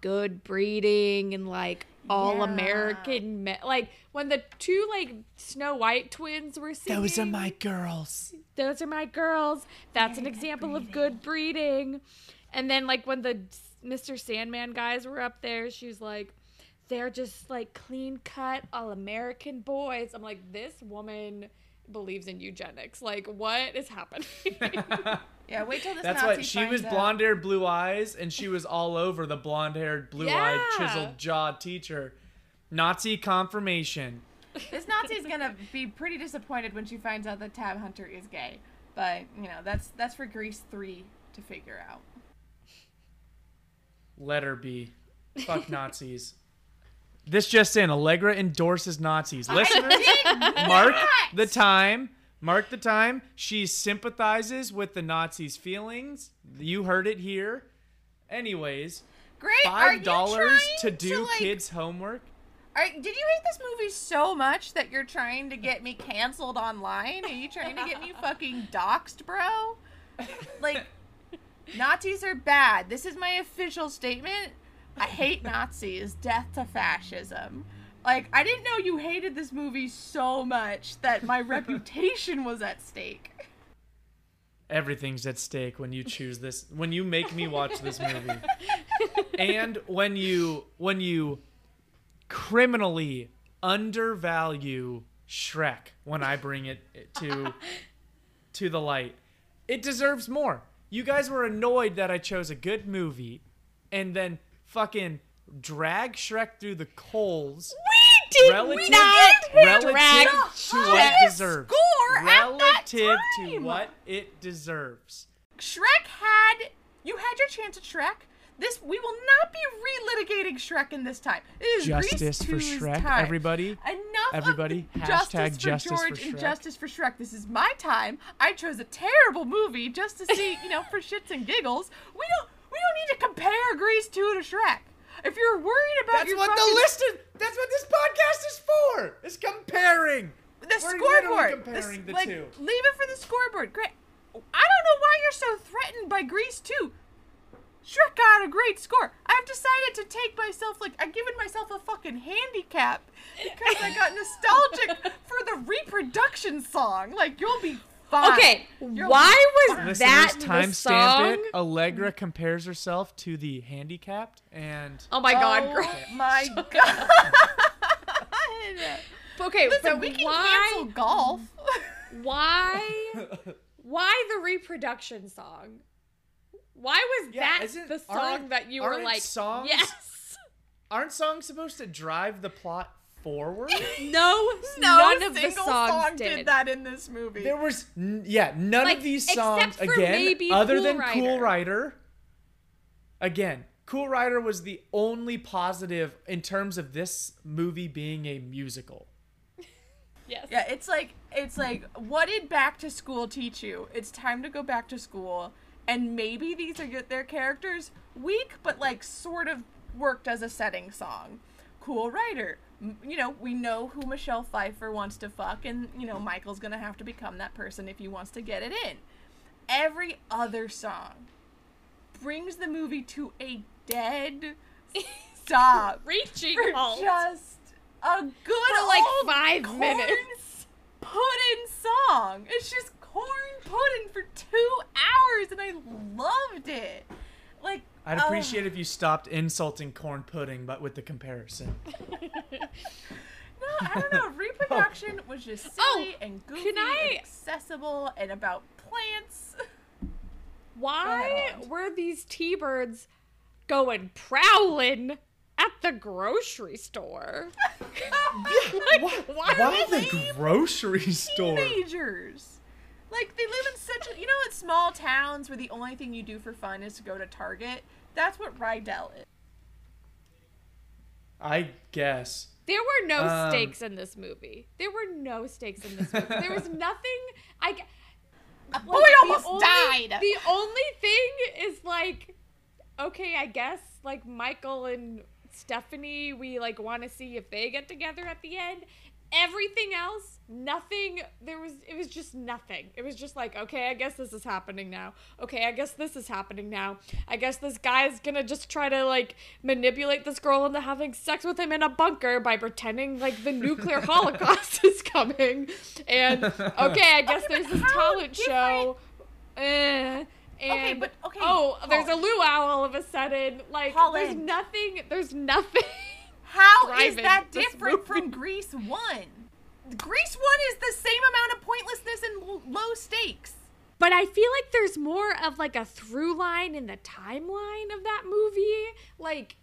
good breeding and like all Yeah. American me- like when the two like Snow White twins were singing Those are my girls. those are my girls. That's an Very good example of good breeding. And then like when the Mr. Sandman guys were up there, she's like, they're just like clean cut all American boys. I'm like, this woman believes in eugenics. Like, what is happening? [LAUGHS] [LAUGHS] Yeah, wait till this. That's Nazi what she finds was blonde haired, blue eyes, and she was all over the blonde haired, blue eyed, Yeah. chiseled jawed teacher. Nazi confirmation. This Nazi's gonna be pretty disappointed when she finds out that Tab Hunter is gay. But you know, that's that's for Grease three to figure out. Let her be. Fuck [LAUGHS] Nazis. This just in: Allegra endorses Nazis. Listeners, mark the time. Mark the time. She sympathizes with the Nazis' feelings. You heard it here. Anyways, Great. five dollars to do like- kids' homework. Are, did you hate this movie so much that you're trying to get me canceled online? Are you trying to get me fucking doxxed, bro? Like, [LAUGHS] Nazis are bad. This is my official statement. I hate Nazis. Death to fascism. Like, I didn't know you hated this movie so much that my [LAUGHS] reputation was at stake. Everything's at stake when you choose this. When you make me watch this movie, and when you when you criminally undervalue Shrek when I bring it to to the light, it deserves more. You guys were annoyed that I chose a good movie, and then fucking drag Shrek through the coals We did relative, not relative drag to what it deserves. score relative to what it deserves. Shrek had you had your chance at Shrek. This we will not be relitigating Shrek in this time. It is Justice for Grease 2's Shrek, time. everybody. Enough Everybody, of hashtag justice for justice for George and Shrek. justice for Shrek. This is my time. I chose a terrible movie just to see, you know, for shits and giggles. We don't we don't need to compare Grease 2 to Shrek. If you're worried about That's your what fucking, the list is. That's what this podcast is for. Is comparing. the We're scoreboard. comparing the like, two. Leave it for the scoreboard. Great. I don't know why you're so threatened by Grease 2. Shrek got a great score. I've decided to take myself like I've given myself a fucking handicap because I got nostalgic [LAUGHS] for the reproduction song. Like you'll be fine. Okay, You'll why be was fine. Listeners, that the timestamp song? it. Allegra compares herself to the handicapped, and Oh my god, Oh girl. [LAUGHS] my [LAUGHS] god. Okay, Listen, but we can why? cancel golf. Why? [LAUGHS] Why the reproduction song? Why was Yeah, that isn't- the song that you were like? songs- Yes. aren't songs supposed to drive the plot forward? [LAUGHS] No, no none of the single songs song did. did that in this movie. There was, yeah, none Like, of these songs again, maybe other Cool than Rider. Cool Rider. Again, Cool Rider was the only positive in terms of this movie being a musical. [LAUGHS] Yes. Yeah, it's like it's like what did back to school teach you? It's time to go back to school, and maybe these are their characters weak, but like sort of worked as a setting song. Cool Rider, M- you know we know who Michelle Pfeiffer wants to fuck, and you know Michael's gonna have to become that person if he wants to get it in. Every other song brings the movie to a dead [LAUGHS] stop Reaching for halt. just a good For like old five corn minutes. pudding song. It's just corn pudding for two hours, and I loved it. Like I'd oh, appreciate if you stopped insulting corn pudding, but with the comparison. [LAUGHS] No, I don't know. [LAUGHS] Reproduction was just oh, silly Oh, and goofy can I- and accessible and about plants. Why were these T-birds going prowling at the grocery store? [LAUGHS] like, Why, why, why were the grocery store? Teenagers. Like they live in such a, you know in small towns where the only thing you do for fun is to go to Target. That's what Rydell is. I guess. There were no Um, stakes in this movie. There were no stakes in this movie. There was [LAUGHS] nothing. I. g- A like, boy the almost only- died. The only thing is like, okay, I guess like Michael and Stephanie, we like want to see if they get together at the end. Everything else, nothing. There was, it was just nothing. It was just like, okay, I guess this is happening now. Okay, I guess this is happening now. I guess this guy's gonna just try to like manipulate this girl into having sex with him in a bunker by pretending like the nuclear [LAUGHS] holocaust is coming. And okay, I guess there's this how talent show. Eh. And, Okay, but- okay, Oh, there's a luau all of a sudden. Like, there's nothing. There's nothing. How is driving that different from Grease 1? Grease 1 is the same amount of pointlessness and low stakes. But I feel like there's more of like a through line in the timeline of that movie. Like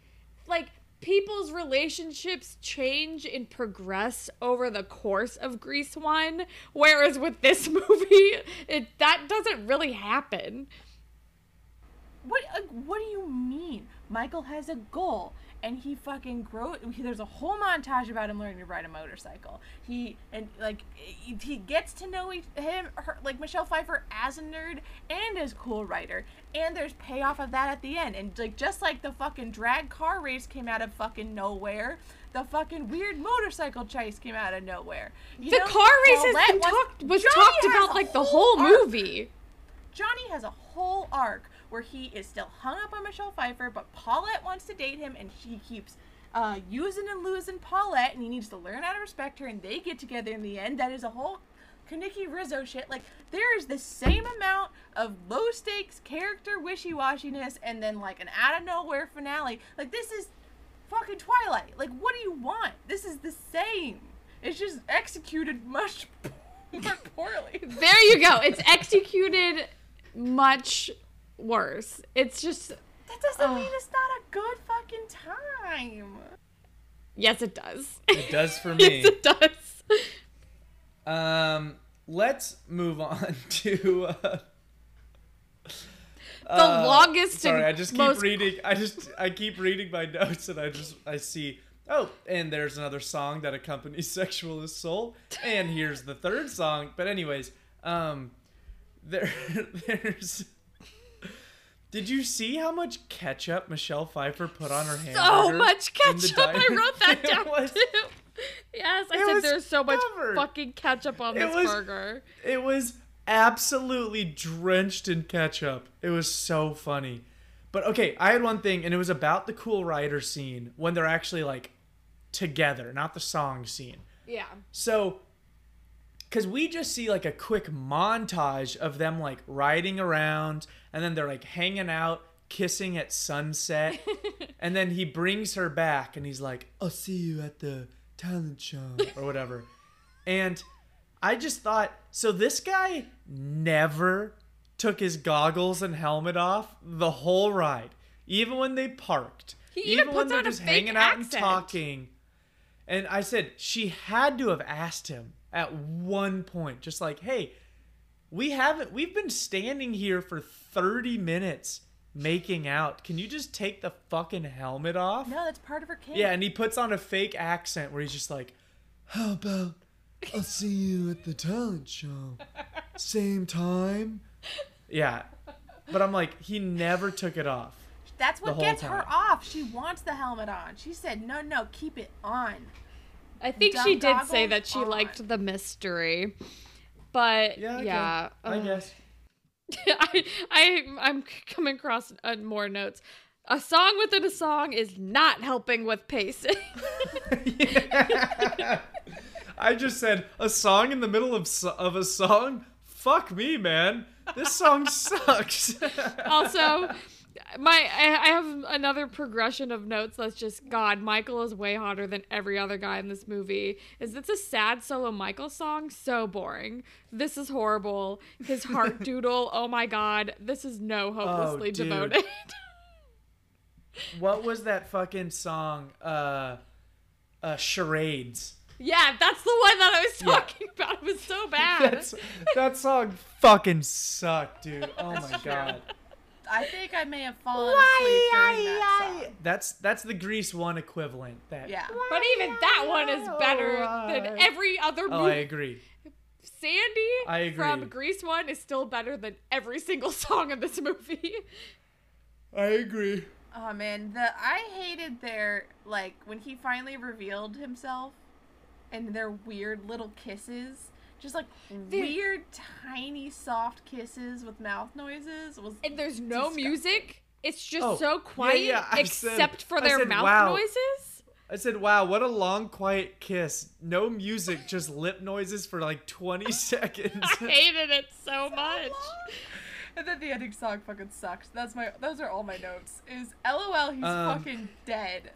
like people's relationships change and progress over the course of Grease 1, whereas with this [LAUGHS] movie, it that doesn't really happen. What uh, what do you mean? Michael has a goal and he fucking grow. There's a whole montage about him learning to ride a motorcycle. He and like he, gets to know each, him, her, like Michelle Pfeiffer as a nerd and as Cool Rider, and there's payoff of that at the end. And like just like the fucking drag car race came out of fucking nowhere. The fucking weird motorcycle chase came out of nowhere. You The know, car race has been talked was Johnny talked about like the whole arc. movie. Johnny has a whole arc where he is still hung up on Michelle Pfeiffer, but Paulette wants to date him, and he keeps uh, using and losing Paulette, and he needs to learn how to respect her, and they get together in the end. That is a whole Kenickie Rizzo shit. Like there is the same amount of low stakes character wishy washiness, and then like an out of nowhere finale. Like this is fucking Twilight. Like what do you want? This is the same. It's just executed much [LAUGHS] more poorly. There you go. It's executed much worse. It's just That doesn't Ugh. mean it's not a good fucking time. yes, it does. It does for [LAUGHS] me. yes, it does. Um, let's move on [LAUGHS] to. Uh, The uh, longest Sorry, and I just keep most reading. I just I keep reading my notes, and I just I see. Oh, and there's another song that accompanies [LAUGHS] "Sexual Assault," and here's the third song. But anyways, um, there there's. Did you see how much ketchup Michelle Pfeiffer put on her hamburger? so much ketchup. I wrote that [LAUGHS] down was- too. Yes, I said there's so much covered. fucking ketchup on It this was- burger. It was absolutely drenched in ketchup. It was so funny. But okay, I had one thing, and it was about the cool rider scene when they're actually like together, not the song scene. Yeah. So, because we just see like a quick montage of them like riding around, and then they're like hanging out, kissing at sunset, [LAUGHS] and then he brings her back, and he's like, "I'll see you at the talent show" or whatever. and I just thought, so this guy never took his goggles and helmet off the whole ride, even when they parked, He even when puts they're just hanging out and talking. And I said she had to have asked him at one point, just like, "Hey, we haven't. We've been standing here for thirty minutes making out. Can you just take the fucking helmet off?" No, that's part of her. Yeah, and he puts on a fake accent where he's just like, "How about I'll see you at the talent show, [LAUGHS] same time." Yeah, but I'm like, he never took it off. that's what gets her off. She wants the helmet on. She said, "No, no, keep it on." I think she did say that she on. liked the mystery. But Yeah, okay. yeah, I uh, guess. [LAUGHS] I, I I'm coming across uh, more notes. A song within a song is not helping with pacing. [LAUGHS] I just said a song in the middle of of a song. Fuck me, man. This song [LAUGHS] sucks. also, my I, I have another progression of notes that's just God. Michael is way hotter than every other guy in this movie. Is this a sad solo Michael song? So boring. This is horrible. His heart [LAUGHS] doodle. Oh my God. This is no hopelessly dude. devoted. what was that fucking song? Uh, uh, charades. yeah, that's the one that I was Yeah. talking about. It was so [LAUGHS] bad. That's that song fucking sucked, dude. Oh my [LAUGHS] god. I think I may have fallen asleep during that song. That's that's the Grease one equivalent. That Yeah. But even that one is better than every other Oh, I agree. Sandy I agree. from Grease One is still better than every single [LAUGHS] song in this movie. I agree. Oh man, the I hated their like when he finally revealed himself, and their weird little kisses. Just like They're- weird, tiny, soft kisses with mouth noises was And there's no Disgusting. music. It's just Oh, so quiet, yeah, I except said- for their said, mouth wow. noises. I said, "Wow, what a long, quiet kiss. No music, just lip noises for like 20 [LAUGHS] seconds." I hated it so much. And then the ending song fucking sucks. That's my those are all my notes. Is LOL he's Um, fucking dead.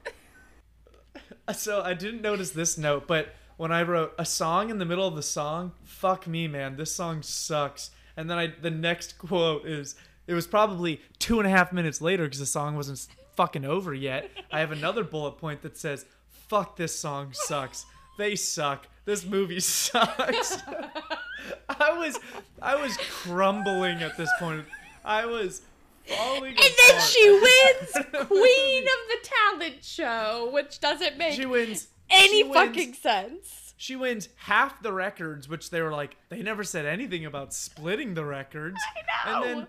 [LAUGHS] so I didn't notice this note, but when I wrote a song in the middle of the song, fuck me, man, this song sucks. And then I the next [LAUGHS] quote is it was probably two and a half minutes later because the song wasn't fucking over yet. I have another bullet point that says, "Fuck this song sucks. They suck. This movie [LAUGHS] sucks." [LAUGHS] I was I was crumbling at this point. I was falling And then she wins Queen of the Talent Show, which doesn't make She wins. Any she wins- fucking sense. She wins half the records, which they were like, they never said anything about splitting the records. I know. And then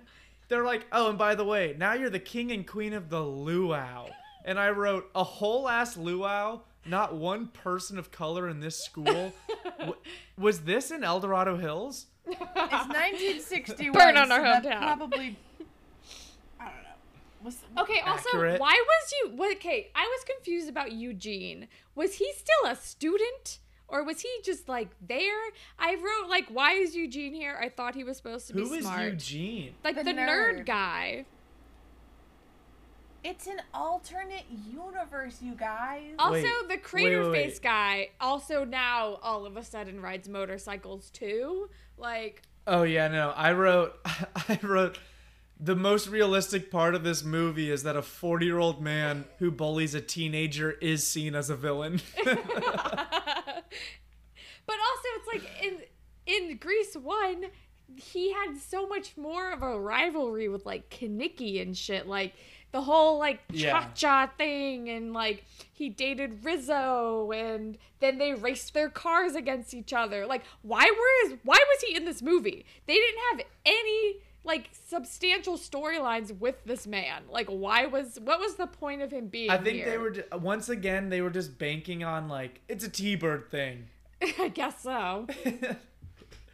they're like, oh, and by the way, now you're the king and queen of the luau. And I wrote a whole ass luau, not one person of color in this school. W- was this in El Dorado Hills? It's [LAUGHS] 1961. Burn on our so hometown. Probably. I don't know. Was, Okay, also, why was you. what- Okay, I was confused about Eugene. Was he still a student? Or was he just like there? I wrote like, why is Eugene here? I thought he was supposed to be smart. Who is. Eugene? Like the, The nerd. nerd. guy. It's an alternate universe, you guys. Also, Wait, the wait, crater wait, face guy also now all of a sudden rides motorcycles too. Like, Oh yeah, no. I wrote [LAUGHS] I wrote the most realistic part of this movie is that a 40-year-old man who bullies a teenager is seen as a villain. [LAUGHS] but also it's like in in Grease one, he had so much more of a rivalry with like Kenickie and shit. Like the whole like Yeah. cha cha thing, and like he dated Rizzo, and then they raced their cars against each other. Like why was why was he in this movie? They didn't have any like substantial storylines with this man. Like why was what was the point of him being I think here? they were once again they were just banking on like it's a T-bird thing. [LAUGHS] I guess so. [LAUGHS]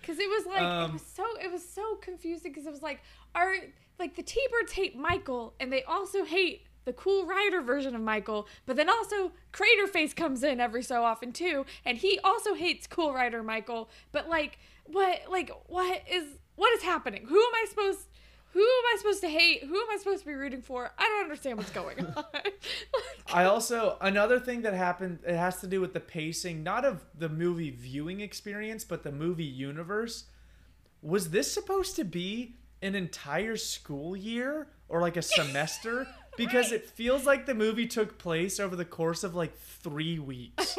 Because it was like it Um, was so it was so confusing because it was like are like the T-Birds hate Michael and they also hate the cool rider version of Michael, but then also Craterface comes in every so often too, and he also hates Cool Rider Michael. But like what like what is what is happening? Who am I supposed who am I supposed to hate? Who am I supposed to be rooting for? I don't understand what's going on. [LAUGHS] like, I also another thing that happened it has to do with the pacing not of the movie viewing experience but the movie universe. Was this supposed to be an entire school year or like a [LAUGHS] semester? Because it feels like the movie took place over the course of like 3 weeks.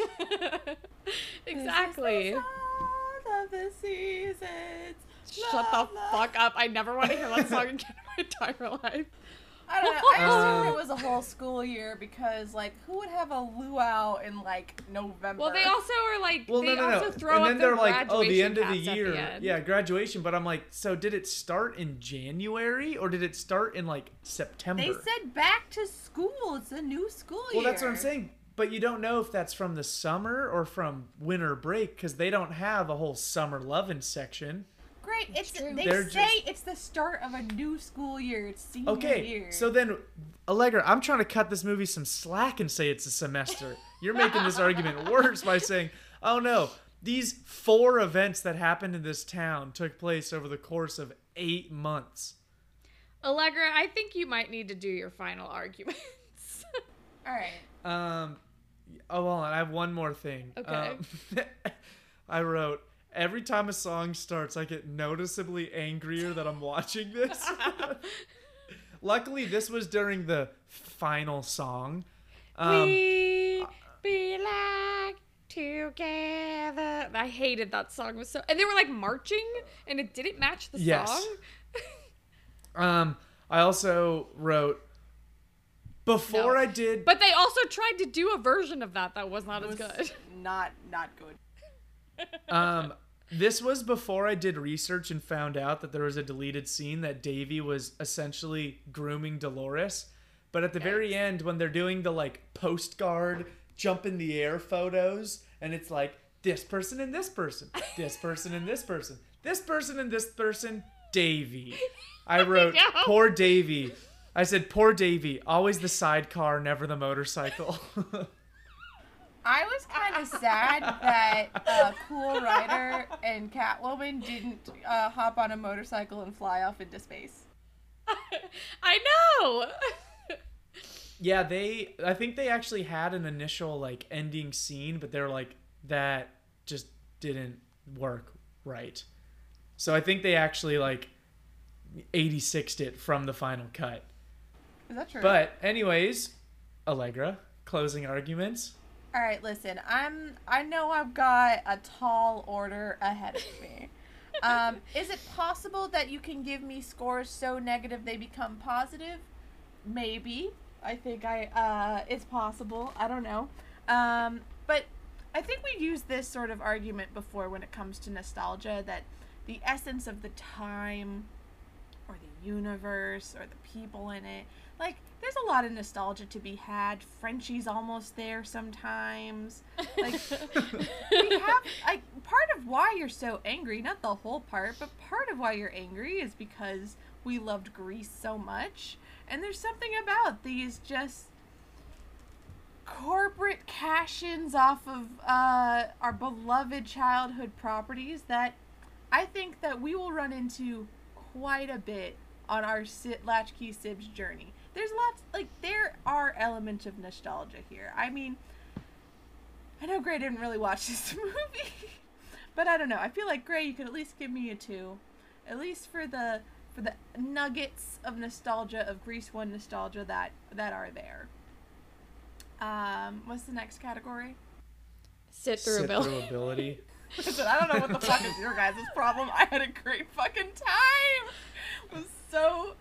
[LAUGHS] exactly. This is the song of the seasons. Shut the fuck up. I never want to hear that song again in my entire life. I don't know. I [LAUGHS] assumed Um, it was a whole school year because, like, who would have a luau in like November? Well, they also are like Well, they no, no, no. also throw and up then they're like, "Oh, the end of the cast at year." end. Yeah, graduation, but I'm like, "So did it start in January or did it start in like September?" They said back to school. It's a new school year. Well, that's what I'm saying. But you don't know if that's from the summer or from winter break because they don't have a whole summer loving section. Great. It's true. they They're say just- it's the start of a new school year. It's senior Okay, year. so then, Allegra, I'm trying to cut this movie some slack and say it's a semester. You're making this argument [LAUGHS] worse by saying, "Oh no, these four events that happened in this town took place over the course of eight months." Allegra, I think you might need to do your final arguments. [LAUGHS] all right. Um, oh, hold on. I have one more thing. Okay. Um, [LAUGHS] I wrote every time a song starts, I get noticeably angrier that I'm watching this. [LAUGHS] Luckily, this was during the final song. Um, we belong together. I hated that song. It was so, and they were like marching, and it didn't match the Yes. song. [LAUGHS] um, I also wrote before No. I did. But they also tried to do a version of that that was not It as was good. Not not good. um, this was before I did research and found out that there was a deleted scene that Davy was essentially grooming Dolores. But at the very end, when they're doing the like postcard jump in the air photos, and it's like this person and this person, this person and this person, this person and this person, Davy. [LAUGHS] I wrote know. poor Davy. I said poor Davy, always the sidecar, never the motorcycle. [LAUGHS] I was kind of sad that uh, Cool Rider and Catwoman didn't uh, hop on a motorcycle and fly off into space. [LAUGHS] I know. Yeah, they. I think they actually had an initial like ending scene, but they're like that just didn't work right. So I think they actually like 86'd it from the final cut. Is that true? But anyways, Allegra, closing arguments. All right, listen. I'm. I know I've got a tall order ahead of me. Um, is it possible that you can give me scores so negative they become positive? Maybe. I think I uh, it's possible. I don't know. Um, but I think we've used this sort of argument before when it comes to nostalgia that the essence of the time or the universe or the people in it, like there's a lot of nostalgia to be had. Frenchie's almost there sometimes. Like we [LAUGHS] have like part of why you're so angry, not the whole part, but part of why you're angry is because we loved Grease so much. And there's something about these just corporate cash-ins off of uh, our beloved childhood properties that I think that we will run into quite a bit on our sit Latchkey Sibs journey. There's lots like there are elements of nostalgia here. I mean, I know Gray didn't really watch [LAUGHS] this movie, but I don't know. I feel like Gray, you could at least give me a two, at least for the for the nuggets of nostalgia of Grease One nostalgia that that are there. Um, what's the next category? Sit through Sit ability. through ability. [LAUGHS] Listen, I don't know what the fuck is your guys' problem. I had a great fucking time. It was so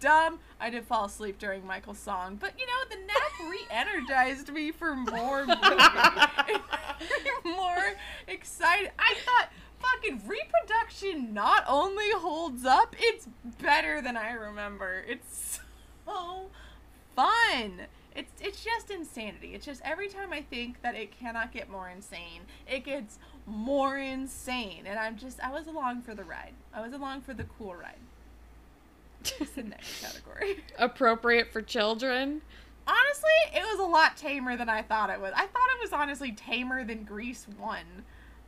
dumb. I did fall asleep during Michael's song, but you know, the nap [LAUGHS] re-energized me for more [LAUGHS] movie. It made me more excited. I thought fucking reproduction not only holds up, it's better than I remember. It's so fun. It's it's just insanity. It's just every time I think that it cannot get more insane, it gets more insane. And I'm just I was along for the ride. I was along for the cool ride. What's the next category? [LAUGHS] Appropriate for children. Honestly, it was a lot tamer than I thought it was. I thought it was honestly tamer than Grease 1.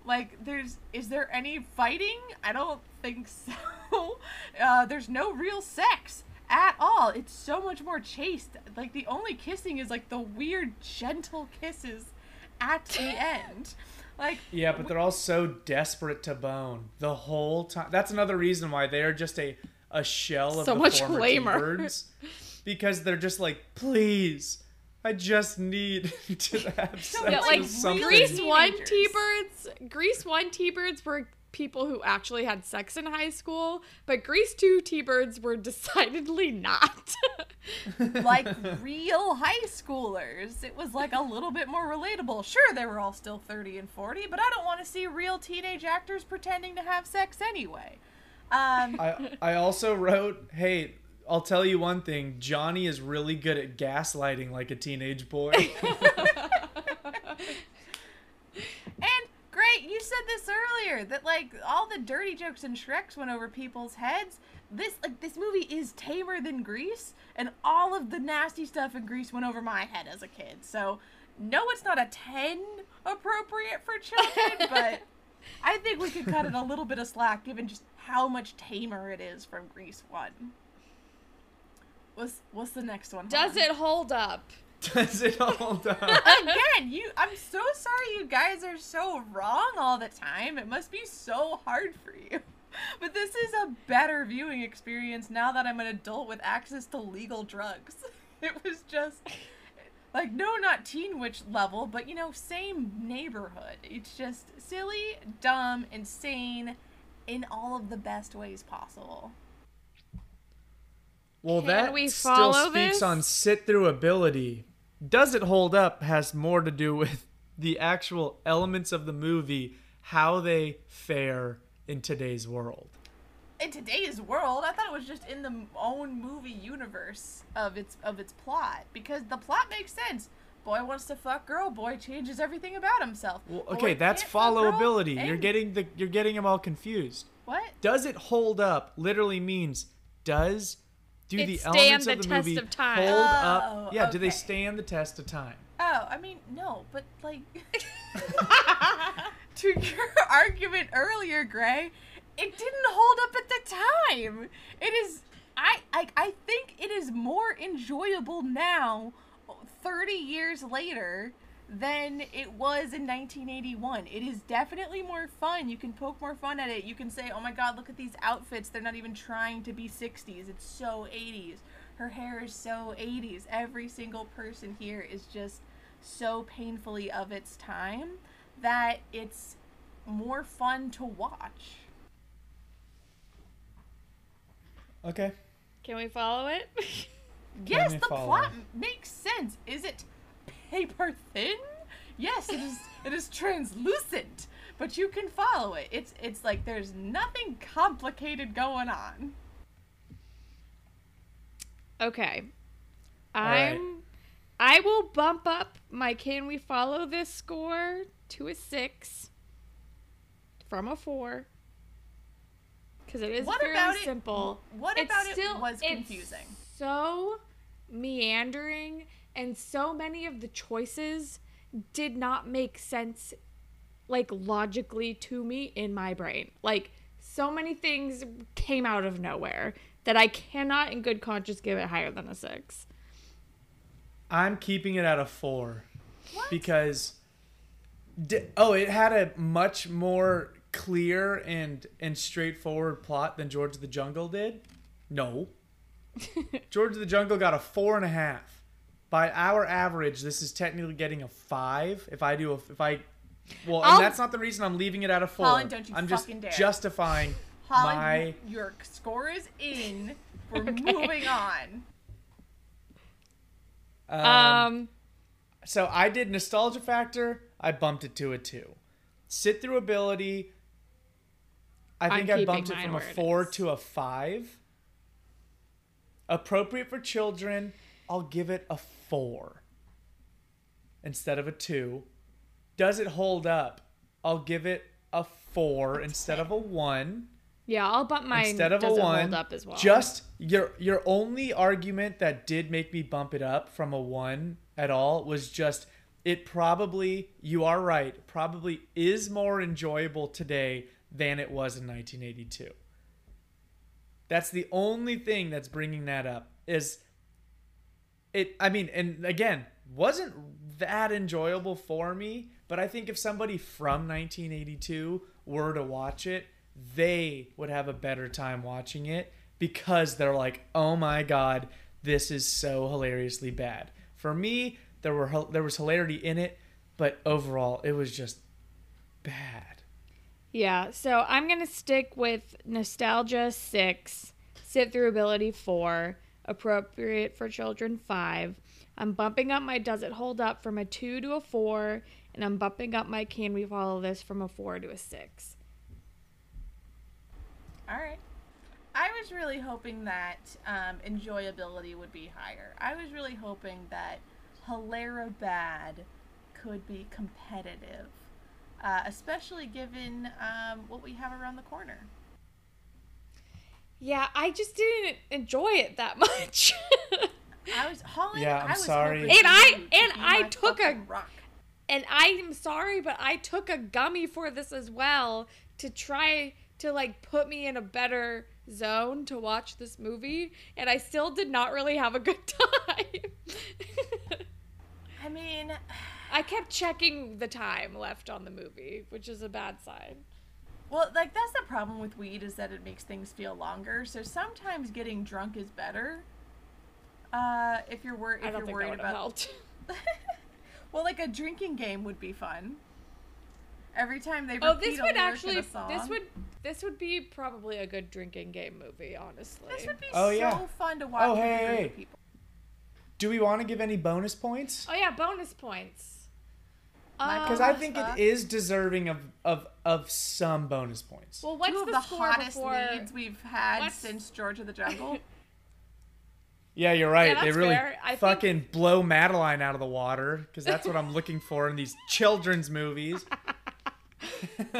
Like, there's, is there any fighting? I don't think [LAUGHS] so. Uh, there's no real sex at all. It's so much more chaste. Like, the only kissing is like the weird, gentle kisses at the [LAUGHS] end. Like, Yeah, but they're all so desperate to bone the whole time. That's another reason why they're just a a shell of So the much former lamer. T-birds. [LAUGHS] Because they're just like, please, I just need [LAUGHS] to [LAUGHS] have sex Yeah, with like, something. Grease one Teenagers. T-birds. Grease one T-birds were people who actually had sex in high school, but Grease two T-birds were decidedly not. like real high schoolers. It was like a little bit more relatable. Sure, they were all still 30 and 40, but I don't want to see real teenage actors pretending to have sex anyway. Um, I I also wrote, hey, I'll tell you one thing. Johnny is really good at gaslighting like a teenage boy. [LAUGHS] and great, you said this earlier that like all the dirty jokes and Shreks went over people's heads. This like this movie is tamer than Grease, and all of the nasty stuff in Grease went over my head as a kid. So no, it's not a 10 appropriate for children, [LAUGHS] but I think we could cut it a little bit of slack given just how much tamer it is from Grease 1. What's what's the next one? Does Han? it hold up? Does it hold up? [LAUGHS] Again, you I'm so sorry you guys are so wrong all the time. It must be so hard for you. But this is a better viewing experience now that I'm an adult with access to legal drugs. [LAUGHS] It was just like no not teen witch level, but you know, same neighborhood. It's just silly, dumb, insane in all of the best ways possible. Well, Can that we still speaks this? on sit through ability. Does it hold up has more to do with the actual elements of the movie, how they fare in today's world. in today's world, I thought it was just in the own movie universe of its of its plot because the plot makes sense. Boy wants to fuck girl. Boy changes everything about himself. Well, Boy okay, that's can't girl, followability. You're getting the you're getting them all confused. what? Does it hold up? Literally means does do It the elements the of the test movie of time. hold Oh, up? Yeah, do they stand the test of time? Oh, I mean no, but like [LAUGHS] to your argument earlier, Gray, it didn't hold up at the time. It is. I, I I think it is more enjoyable now, thirty years later, than it was in 1981. It is definitely more fun. You can poke more fun at it. You can say, "Oh my God, look at these outfits. They're not even trying to be 60s. It's so 80s. Her hair is so 80s. Every single person here is just so painfully of its time that it's more fun to watch." Okay. Can we follow it? [LAUGHS] Yes, the follow? plot makes sense. Is it paper thin? Yes, it is. [LAUGHS] it is translucent, but you can follow it. It's it's like there's nothing complicated going on. okay. right. I'm I will bump up my can we follow this score to a 6 from a 4 cuz it is What very about it- simple. What It's about still- it was it's confusing? So meandering and so many of the choices did not make sense like logically to me in my brain like so many things came out of nowhere that i cannot in good conscience give it higher than a six I'm keeping it at a four What? because di- oh, it had a much more clear and and straightforward plot than George of the Jungle did. No, [LAUGHS] George of the Jungle got a four and a half. By our average, this is technically getting a five. If I do a, if I, well, I'll- and that's not the reason I'm leaving it at a four. Holland, don't you I'm just fucking dare. justifying Holland, my. your score is in. We're [LAUGHS] Okay. moving on. Um, um So I did nostalgia factor. I bumped it to a two. Sit through ability. I I'm think I bumped it from a where it four to a five. Appropriate for children. I'll give it a four instead of a two. Does it hold up? I'll give it a four instead of a one yeah i'll bump mine instead of a one. hold up as well Just your your only argument that did make me bump it up from a one at all was just it probably you are right probably is more enjoyable today than it was in 1982. That's the only thing that's bringing that up is it I mean and again wasn't that enjoyable for me but I think if somebody from 1982 were to watch it they would have a better time watching it because they're like oh my god this is so hilariously bad. For me there were there was hilarity in it but overall it was just bad Yeah, so I'm gonna stick with nostalgia six, sit through ability four, appropriate for children five. I'm bumping up my does it hold up from a two to a four, and I'm bumping up my can we follow this from a four to a six. All right. I was really hoping that um, enjoyability would be higher. I was really hoping that Hilera Bad could be competitive, uh, especially given um, what we have around the corner. Yeah, I just didn't enjoy it that [LAUGHS] much. I was Holland. Yeah, I'm I was sorry. And I- and I took a- rock. and I'm sorry, but I took a gummy for this as well to try to like put me in a better zone to watch this movie, and I still did not really have a good [LAUGHS] time. I mean, I kept checking the time left on the movie, which is a bad sign. well, like that's the problem with weed is that it makes things feel longer. So sometimes getting drunk is better. Uh, if you're wor- if I don't you're think that worried would about helped. [LAUGHS] well, like a drinking game would be fun. Every time they repeat Oh, this a would actually song. this would this would be probably a good drinking game movie, honestly. this would be Oh, so yeah. fun to watch Oh, hey, hey. people. do we want to give any bonus points Oh yeah, bonus points. My- because Uh, i think it is deserving of of of some bonus points well, what's Two of the, the score hottest before? leads we've had What's- since George of the Jungle. [LAUGHS] Yeah, you're right. Yeah, they really fair. I think- fucking blow Madeline out of the water because that's what I'm looking for in these children's movies. [LAUGHS] [LAUGHS]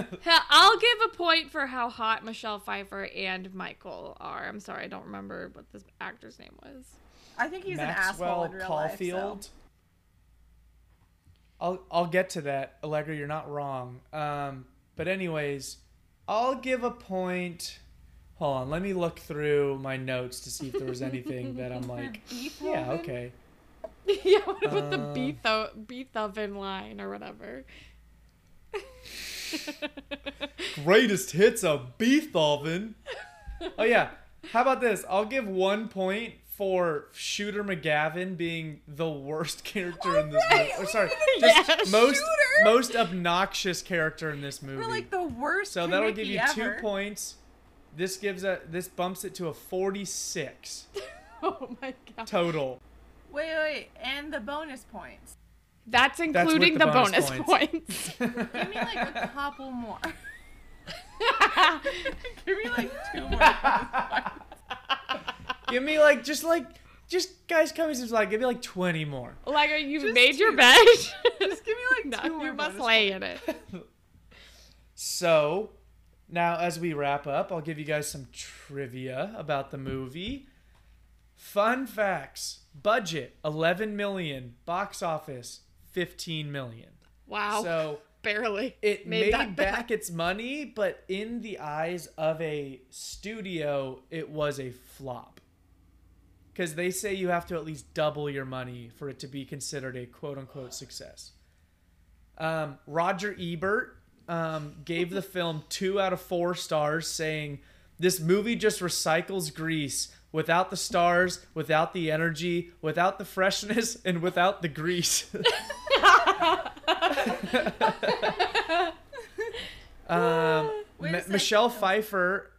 I'll give a point for how hot Michelle Pfeiffer and Michael are. I'm sorry, I don't remember what this actor's name was. I think he's an asshole Maxwell in real Caulfield. life. So. I'll I'll get to that, Allegra. You're not wrong. Um, but anyways, I'll give a point. Hold on, let me look through my notes to see if there was anything that I'm [LAUGHS] like, yeah, okay. [LAUGHS] yeah, what about the Uh. Beetho- Beethoven line or whatever? [LAUGHS] Greatest hits of Beethoven. oh yeah. How about this? I'll give one point for Shooter McGavin being the worst [LAUGHS] character in this movie. Or sorry, just Yeah, most Shooter! most obnoxious character in this movie. We're like the worst. so that'll give Kenickie you two points. This gives a this bumps it to a 46 [LAUGHS] Oh my god. total. Wait, wait, wait, and the bonus points. That's with including the the, bonus bonus, points. points. [LAUGHS] Give me like a couple more. Give me like two more. Give me like just like just guys coming some like give me like 20 more. like, you've Just made your two. bet. Just give me [LAUGHS] like no, two more. you must lay in it. [LAUGHS] So, now as we wrap up, I'll give you guys some trivia about the movie. Fun facts. Budget 11 million, box office 15 million. Wow. So, [LAUGHS] Barely. it Made made, back its money, but in the eyes of a studio, it was a flop. Because they say you have to at least double your money for it to be considered a quote unquote success. Um, Roger Ebert um, gave the film two out of four stars, saying, This movie just recycles Grease without the stars, without the energy, without the freshness, [LAUGHS] and without the grease. [LAUGHS] um, Ma- Michelle Pfeiffer,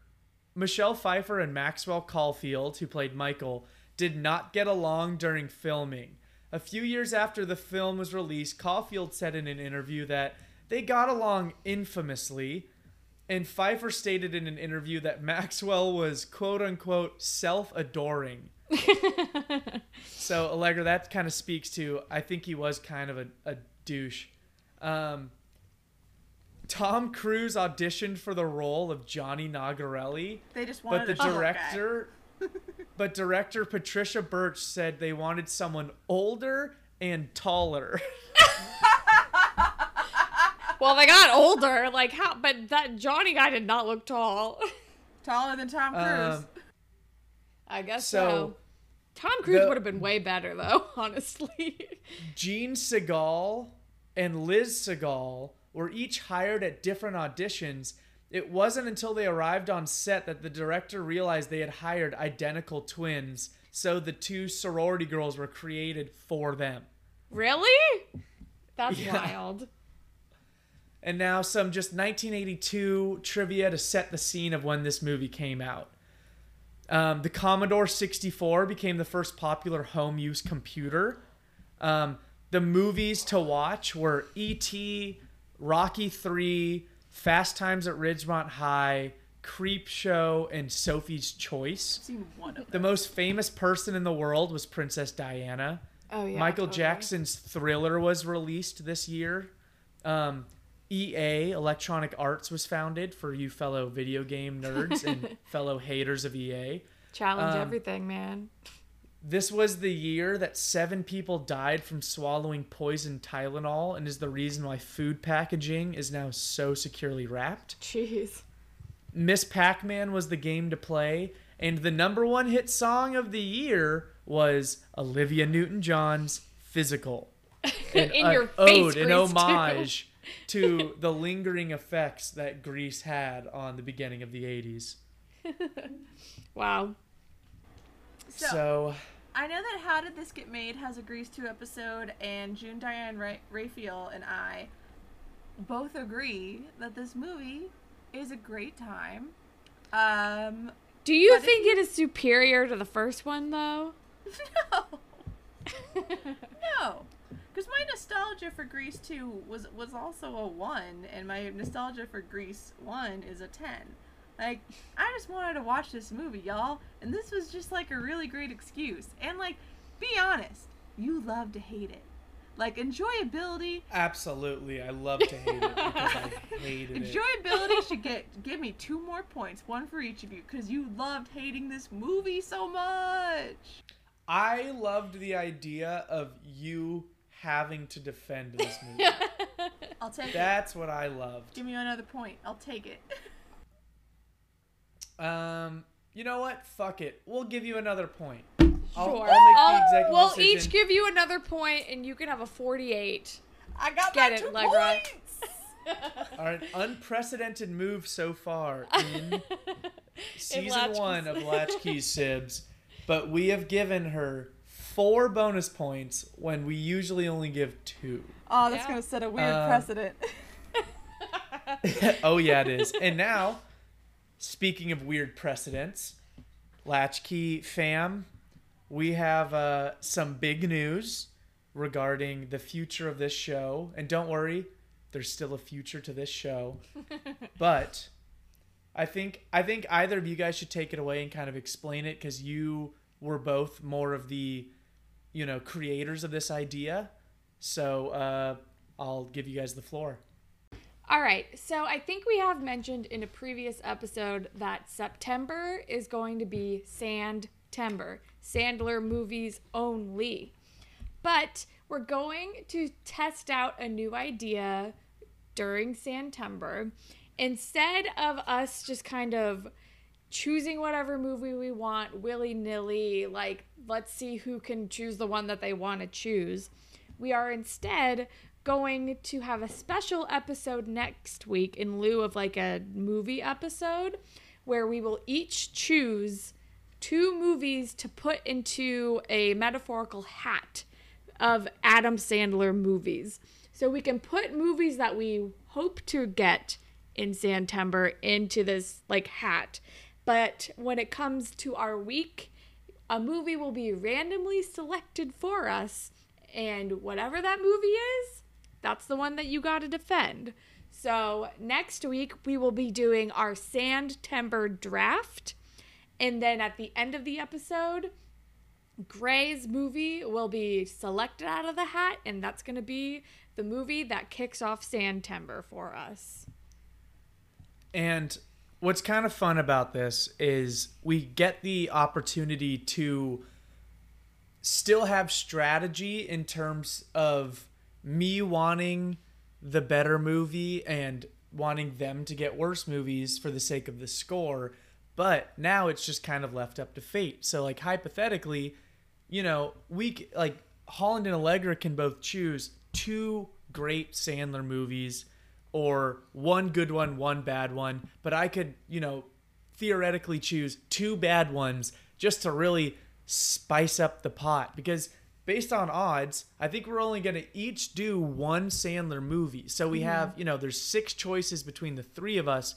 Michelle Pfeiffer and Maxwell Caulfield, who played Michael, did not get along during filming. A few years after the film was released, Caulfield said in an interview that they got along infamously, and Pfeiffer stated in an interview that Maxwell was quote unquote self adoring. [LAUGHS] so, Allegra, that kind of speaks to I think he was kind of a, a douche. Um, Tom Cruise auditioned for the role of Johnny Nogerelli, They just wanted but the a short guy. director [LAUGHS] but director Patricia Birch said they wanted someone older and taller. [LAUGHS] well, they got older. Like how? But that Johnny guy did not look tall. [LAUGHS] taller than Tom Cruise. Um, I guess So, so. Tom Cruise the- would have been way better though, honestly. Jean Sagal and Liz Sagal were each hired at different auditions. It wasn't until they arrived on set that the director realized they had hired identical twins, so the two sorority girls were created for them. really? That's Yeah. wild. And now some just 1982 trivia to set the scene of when this movie came out. Um, the Commodore 64 became the first popular home use computer. Um, the movies to watch were E.T., Rocky 3, Fast Times at Ridgemont High, Creepshow, and Sophie's Choice. I've seen one of The most famous person in the world was Princess Diana. Oh yeah. Michael totally. Jackson's Thriller was released this year. Um, EA Electronic Arts was founded for you fellow video game nerds and [LAUGHS] fellow haters of EA. Challenge um, everything, man. This was the year that seven people died from swallowing poison Tylenol, and is the reason why food packaging is now so securely wrapped. Jeez. Miss Pac Man was the game to play, and the number one hit song of the year was Olivia Newton John's Physical. [LAUGHS] An In your face, ode, an homage [LAUGHS] to the lingering effects that Grease had on the beginning of the 80s. [LAUGHS] Wow. So, So, I know that How Did This Get Made has a Grease 2 episode, and June Diane Ra- Raphael and I both agree that this movie is a great time. Um, Do you think it is superior to the first one though? [LAUGHS] no, [LAUGHS] no, because my nostalgia for Grease 2 was was also a one, and my nostalgia for Grease 1 is a ten. Like, I just wanted to watch this movie, y'all, and this was just like a really great excuse. And like, be honest, you love to hate it. Like enjoyability, absolutely, I love to hate it because I [LAUGHS] hated it. enjoyability should [LAUGHS] get give me two more points, one for each of you, because you loved hating this movie so much. I loved the idea of you having to defend this [LAUGHS] movie. I'll take it. That's what I loved. Give me another point. I'll take it. Um, you know what? Fuck it. We'll give you another point. Sure. I'll, I'll make the executive we'll decision. each give you another point, and you can have a forty-eight. I got Get my it, two Allegra. points. [LAUGHS] All right, unprecedented move so far [LAUGHS] in season Latchkey one of Sibs. Latchkey Sibs, but we have given her four bonus points when we usually only give two. Oh, that's Yeah. gonna set a weird Uh, precedent. [LAUGHS] oh yeah, it is. And now, speaking of weird precedents, Latchkey fam, we have uh, some big news regarding the future of this show. And don't worry, there's still a future to this show. [LAUGHS] but I think I think either of you guys should take it away and kind of explain it because you were both more of the, you know, creators of this idea. So uh, I'll give you guys the floor. All right, so I think we have mentioned in a previous episode that September is going to be Sand Timber, Sandler movies only. But we're going to test out a new idea during Sandtember. Instead of us just kind of choosing whatever movie we want willy nilly, like let's see who can choose the one that they want to choose, we are instead going to have a special episode next week in lieu of like a movie episode where we will each choose two movies to put into a metaphorical hat of Adam Sandler movies. So we can put movies that we hope to get in Sandtember into this like hat. But when it comes to our week, a movie will be randomly selected for us and whatever that movie is, that's the one that you got to defend. So next week we will be doing our Sandtember draft, and then at the end of the episode, Gray's movie will be selected out of the hat, and that's going to be the movie that kicks off Sandtember for us. And what's kind of fun about this is we get the opportunity to still have strategy in terms of me wanting the better movie and wanting them to get worse movies for the sake of the score. But now it's just kind of left up to fate. So, like, hypothetically, you know, we like Holland and Allegra can both choose two great Sandler movies or one good one, one bad one. But I could, you know, theoretically choose two bad ones just to really spice up the pot because based on odds, I think we're only going to each do one Sandler movie. So we have, hmm. you know, there's six choices between the three of us.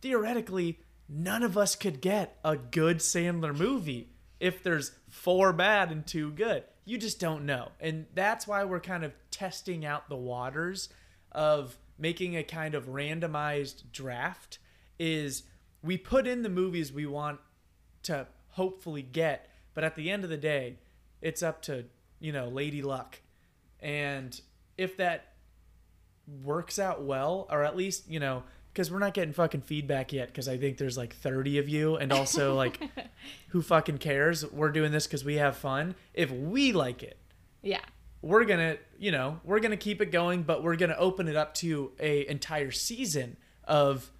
Theoretically, none of us could get a good Sandler movie if there's four bad and two good. You just don't know. And that's why we're kind of testing out the waters of making a kind of randomized draft is we put in the movies we want to hopefully get, but at the end of the day, it's up to, you know, Lady Luck. And if that works out well, or at least, you know, because we're not getting fucking feedback yet, because I think there's like 30 of you, and also, [LAUGHS] like, who fucking cares? We're doing this because we have fun. If we like it, Yeah. we're gonna you know we're gonna keep it going but we're gonna open it up to a entire season of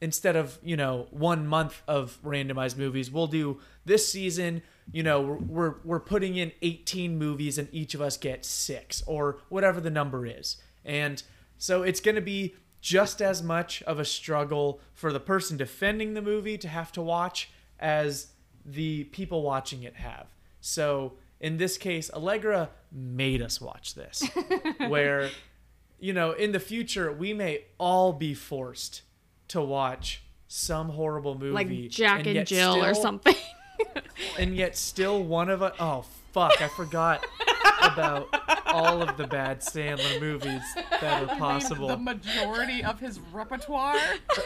instead of you know one month of randomized movies we'll do this season you know we're we're, we're putting in 18 movies and each of us gets six or whatever the number is and so it's gonna be just as much of a struggle for the person defending the movie to have to watch as the people watching it have so in this case, Allegra made us watch this. [LAUGHS] where, you know, in the future, we may all be forced to watch some horrible movie. Like Jack and, yet Jill or something. And yet, still one of us. Oh, fuck. I forgot about all of the bad Sandler movies that are [LAUGHS] possible. The majority of his repertoire.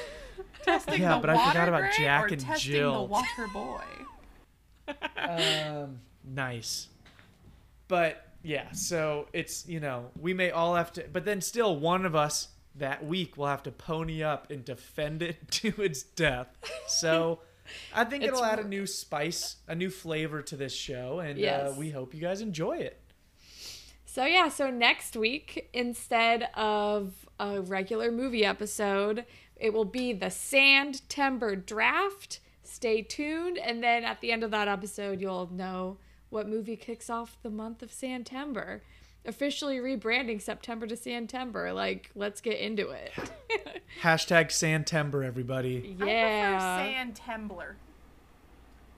[LAUGHS] testing Yeah, the but I water forgot about Jack or and testing Jill. the water boy. um, nice. But yeah, so it's you know we may all have to, but then still one of us that week will have to pony up and defend it [LAUGHS] to its death. So I think It's it'll add a new spice, a new flavor to this show, and uh, we hope you guys enjoy it. So yeah, so next week instead of a regular movie episode, it will be the Sandtember draft. Stay tuned, and then at the end of that episode, you'll know what movie kicks off the month of Sandtember. Officially rebranding September to Sandtember. Like, let's get into it. [LAUGHS] Hashtag Sandtember, everybody. yeah. I prefer Sand Tembler.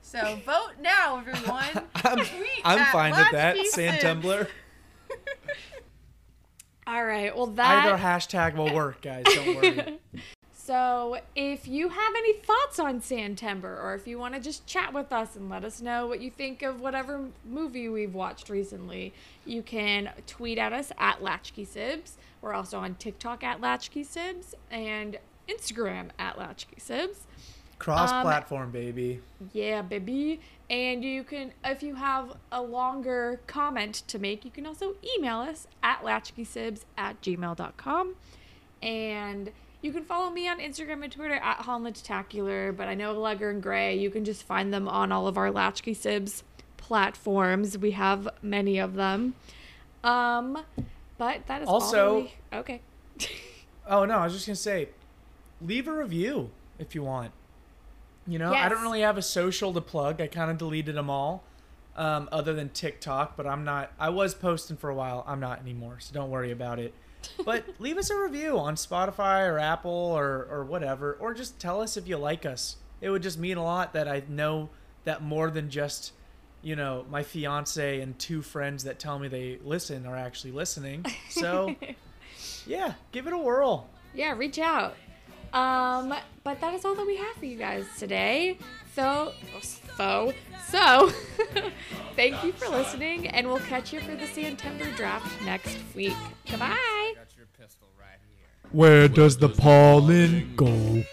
So vote now, everyone. [LAUGHS] I'm, [LAUGHS] I'm fine with that. Latchkey Sim. [LAUGHS] All right. Well, that Either hashtag will work, guys. Don't worry. So if you have any thoughts on Sandtember, or if you want to just chat with us and let us know what you think of whatever movie we've watched recently, you can tweet at us at Latchkey Sibs. We're also on TikTok at Latchkey Sibs and Instagram at Latchkey Sibs. Cross Um, platform, baby. Yeah, baby. And you can, if you have a longer comment to make, you can also email us at latchkeysibs at gmail.com. And you can follow me on Instagram and Twitter at Hollandtacular, but I know Legger and Gray, you can just find them on all of our Latchkey Sibs platforms. We have many of them. Um, but that is all Also- we- okay. [LAUGHS] Oh no, I was just gonna say, leave a review if you want. You know, I don't really have a social to plug. I kind of deleted them all, um, other than TikTok. But I'm not. I was posting for a while. I'm not anymore, so don't worry about it. But leave us a review on Spotify or Apple or or whatever, or just tell us if you like us. It would just mean a lot that I know that more than just, you know, my fiance and two friends that tell me they listen are actually listening. So, [LAUGHS] yeah, give it a whirl. yeah, reach out. Um, but that is all that we have for you guys today. So, so, so, [LAUGHS] thank you for listening, and we'll catch you for the Sandtember draft next week. Goodbye. Got your pistol right here. Where does the pollen go?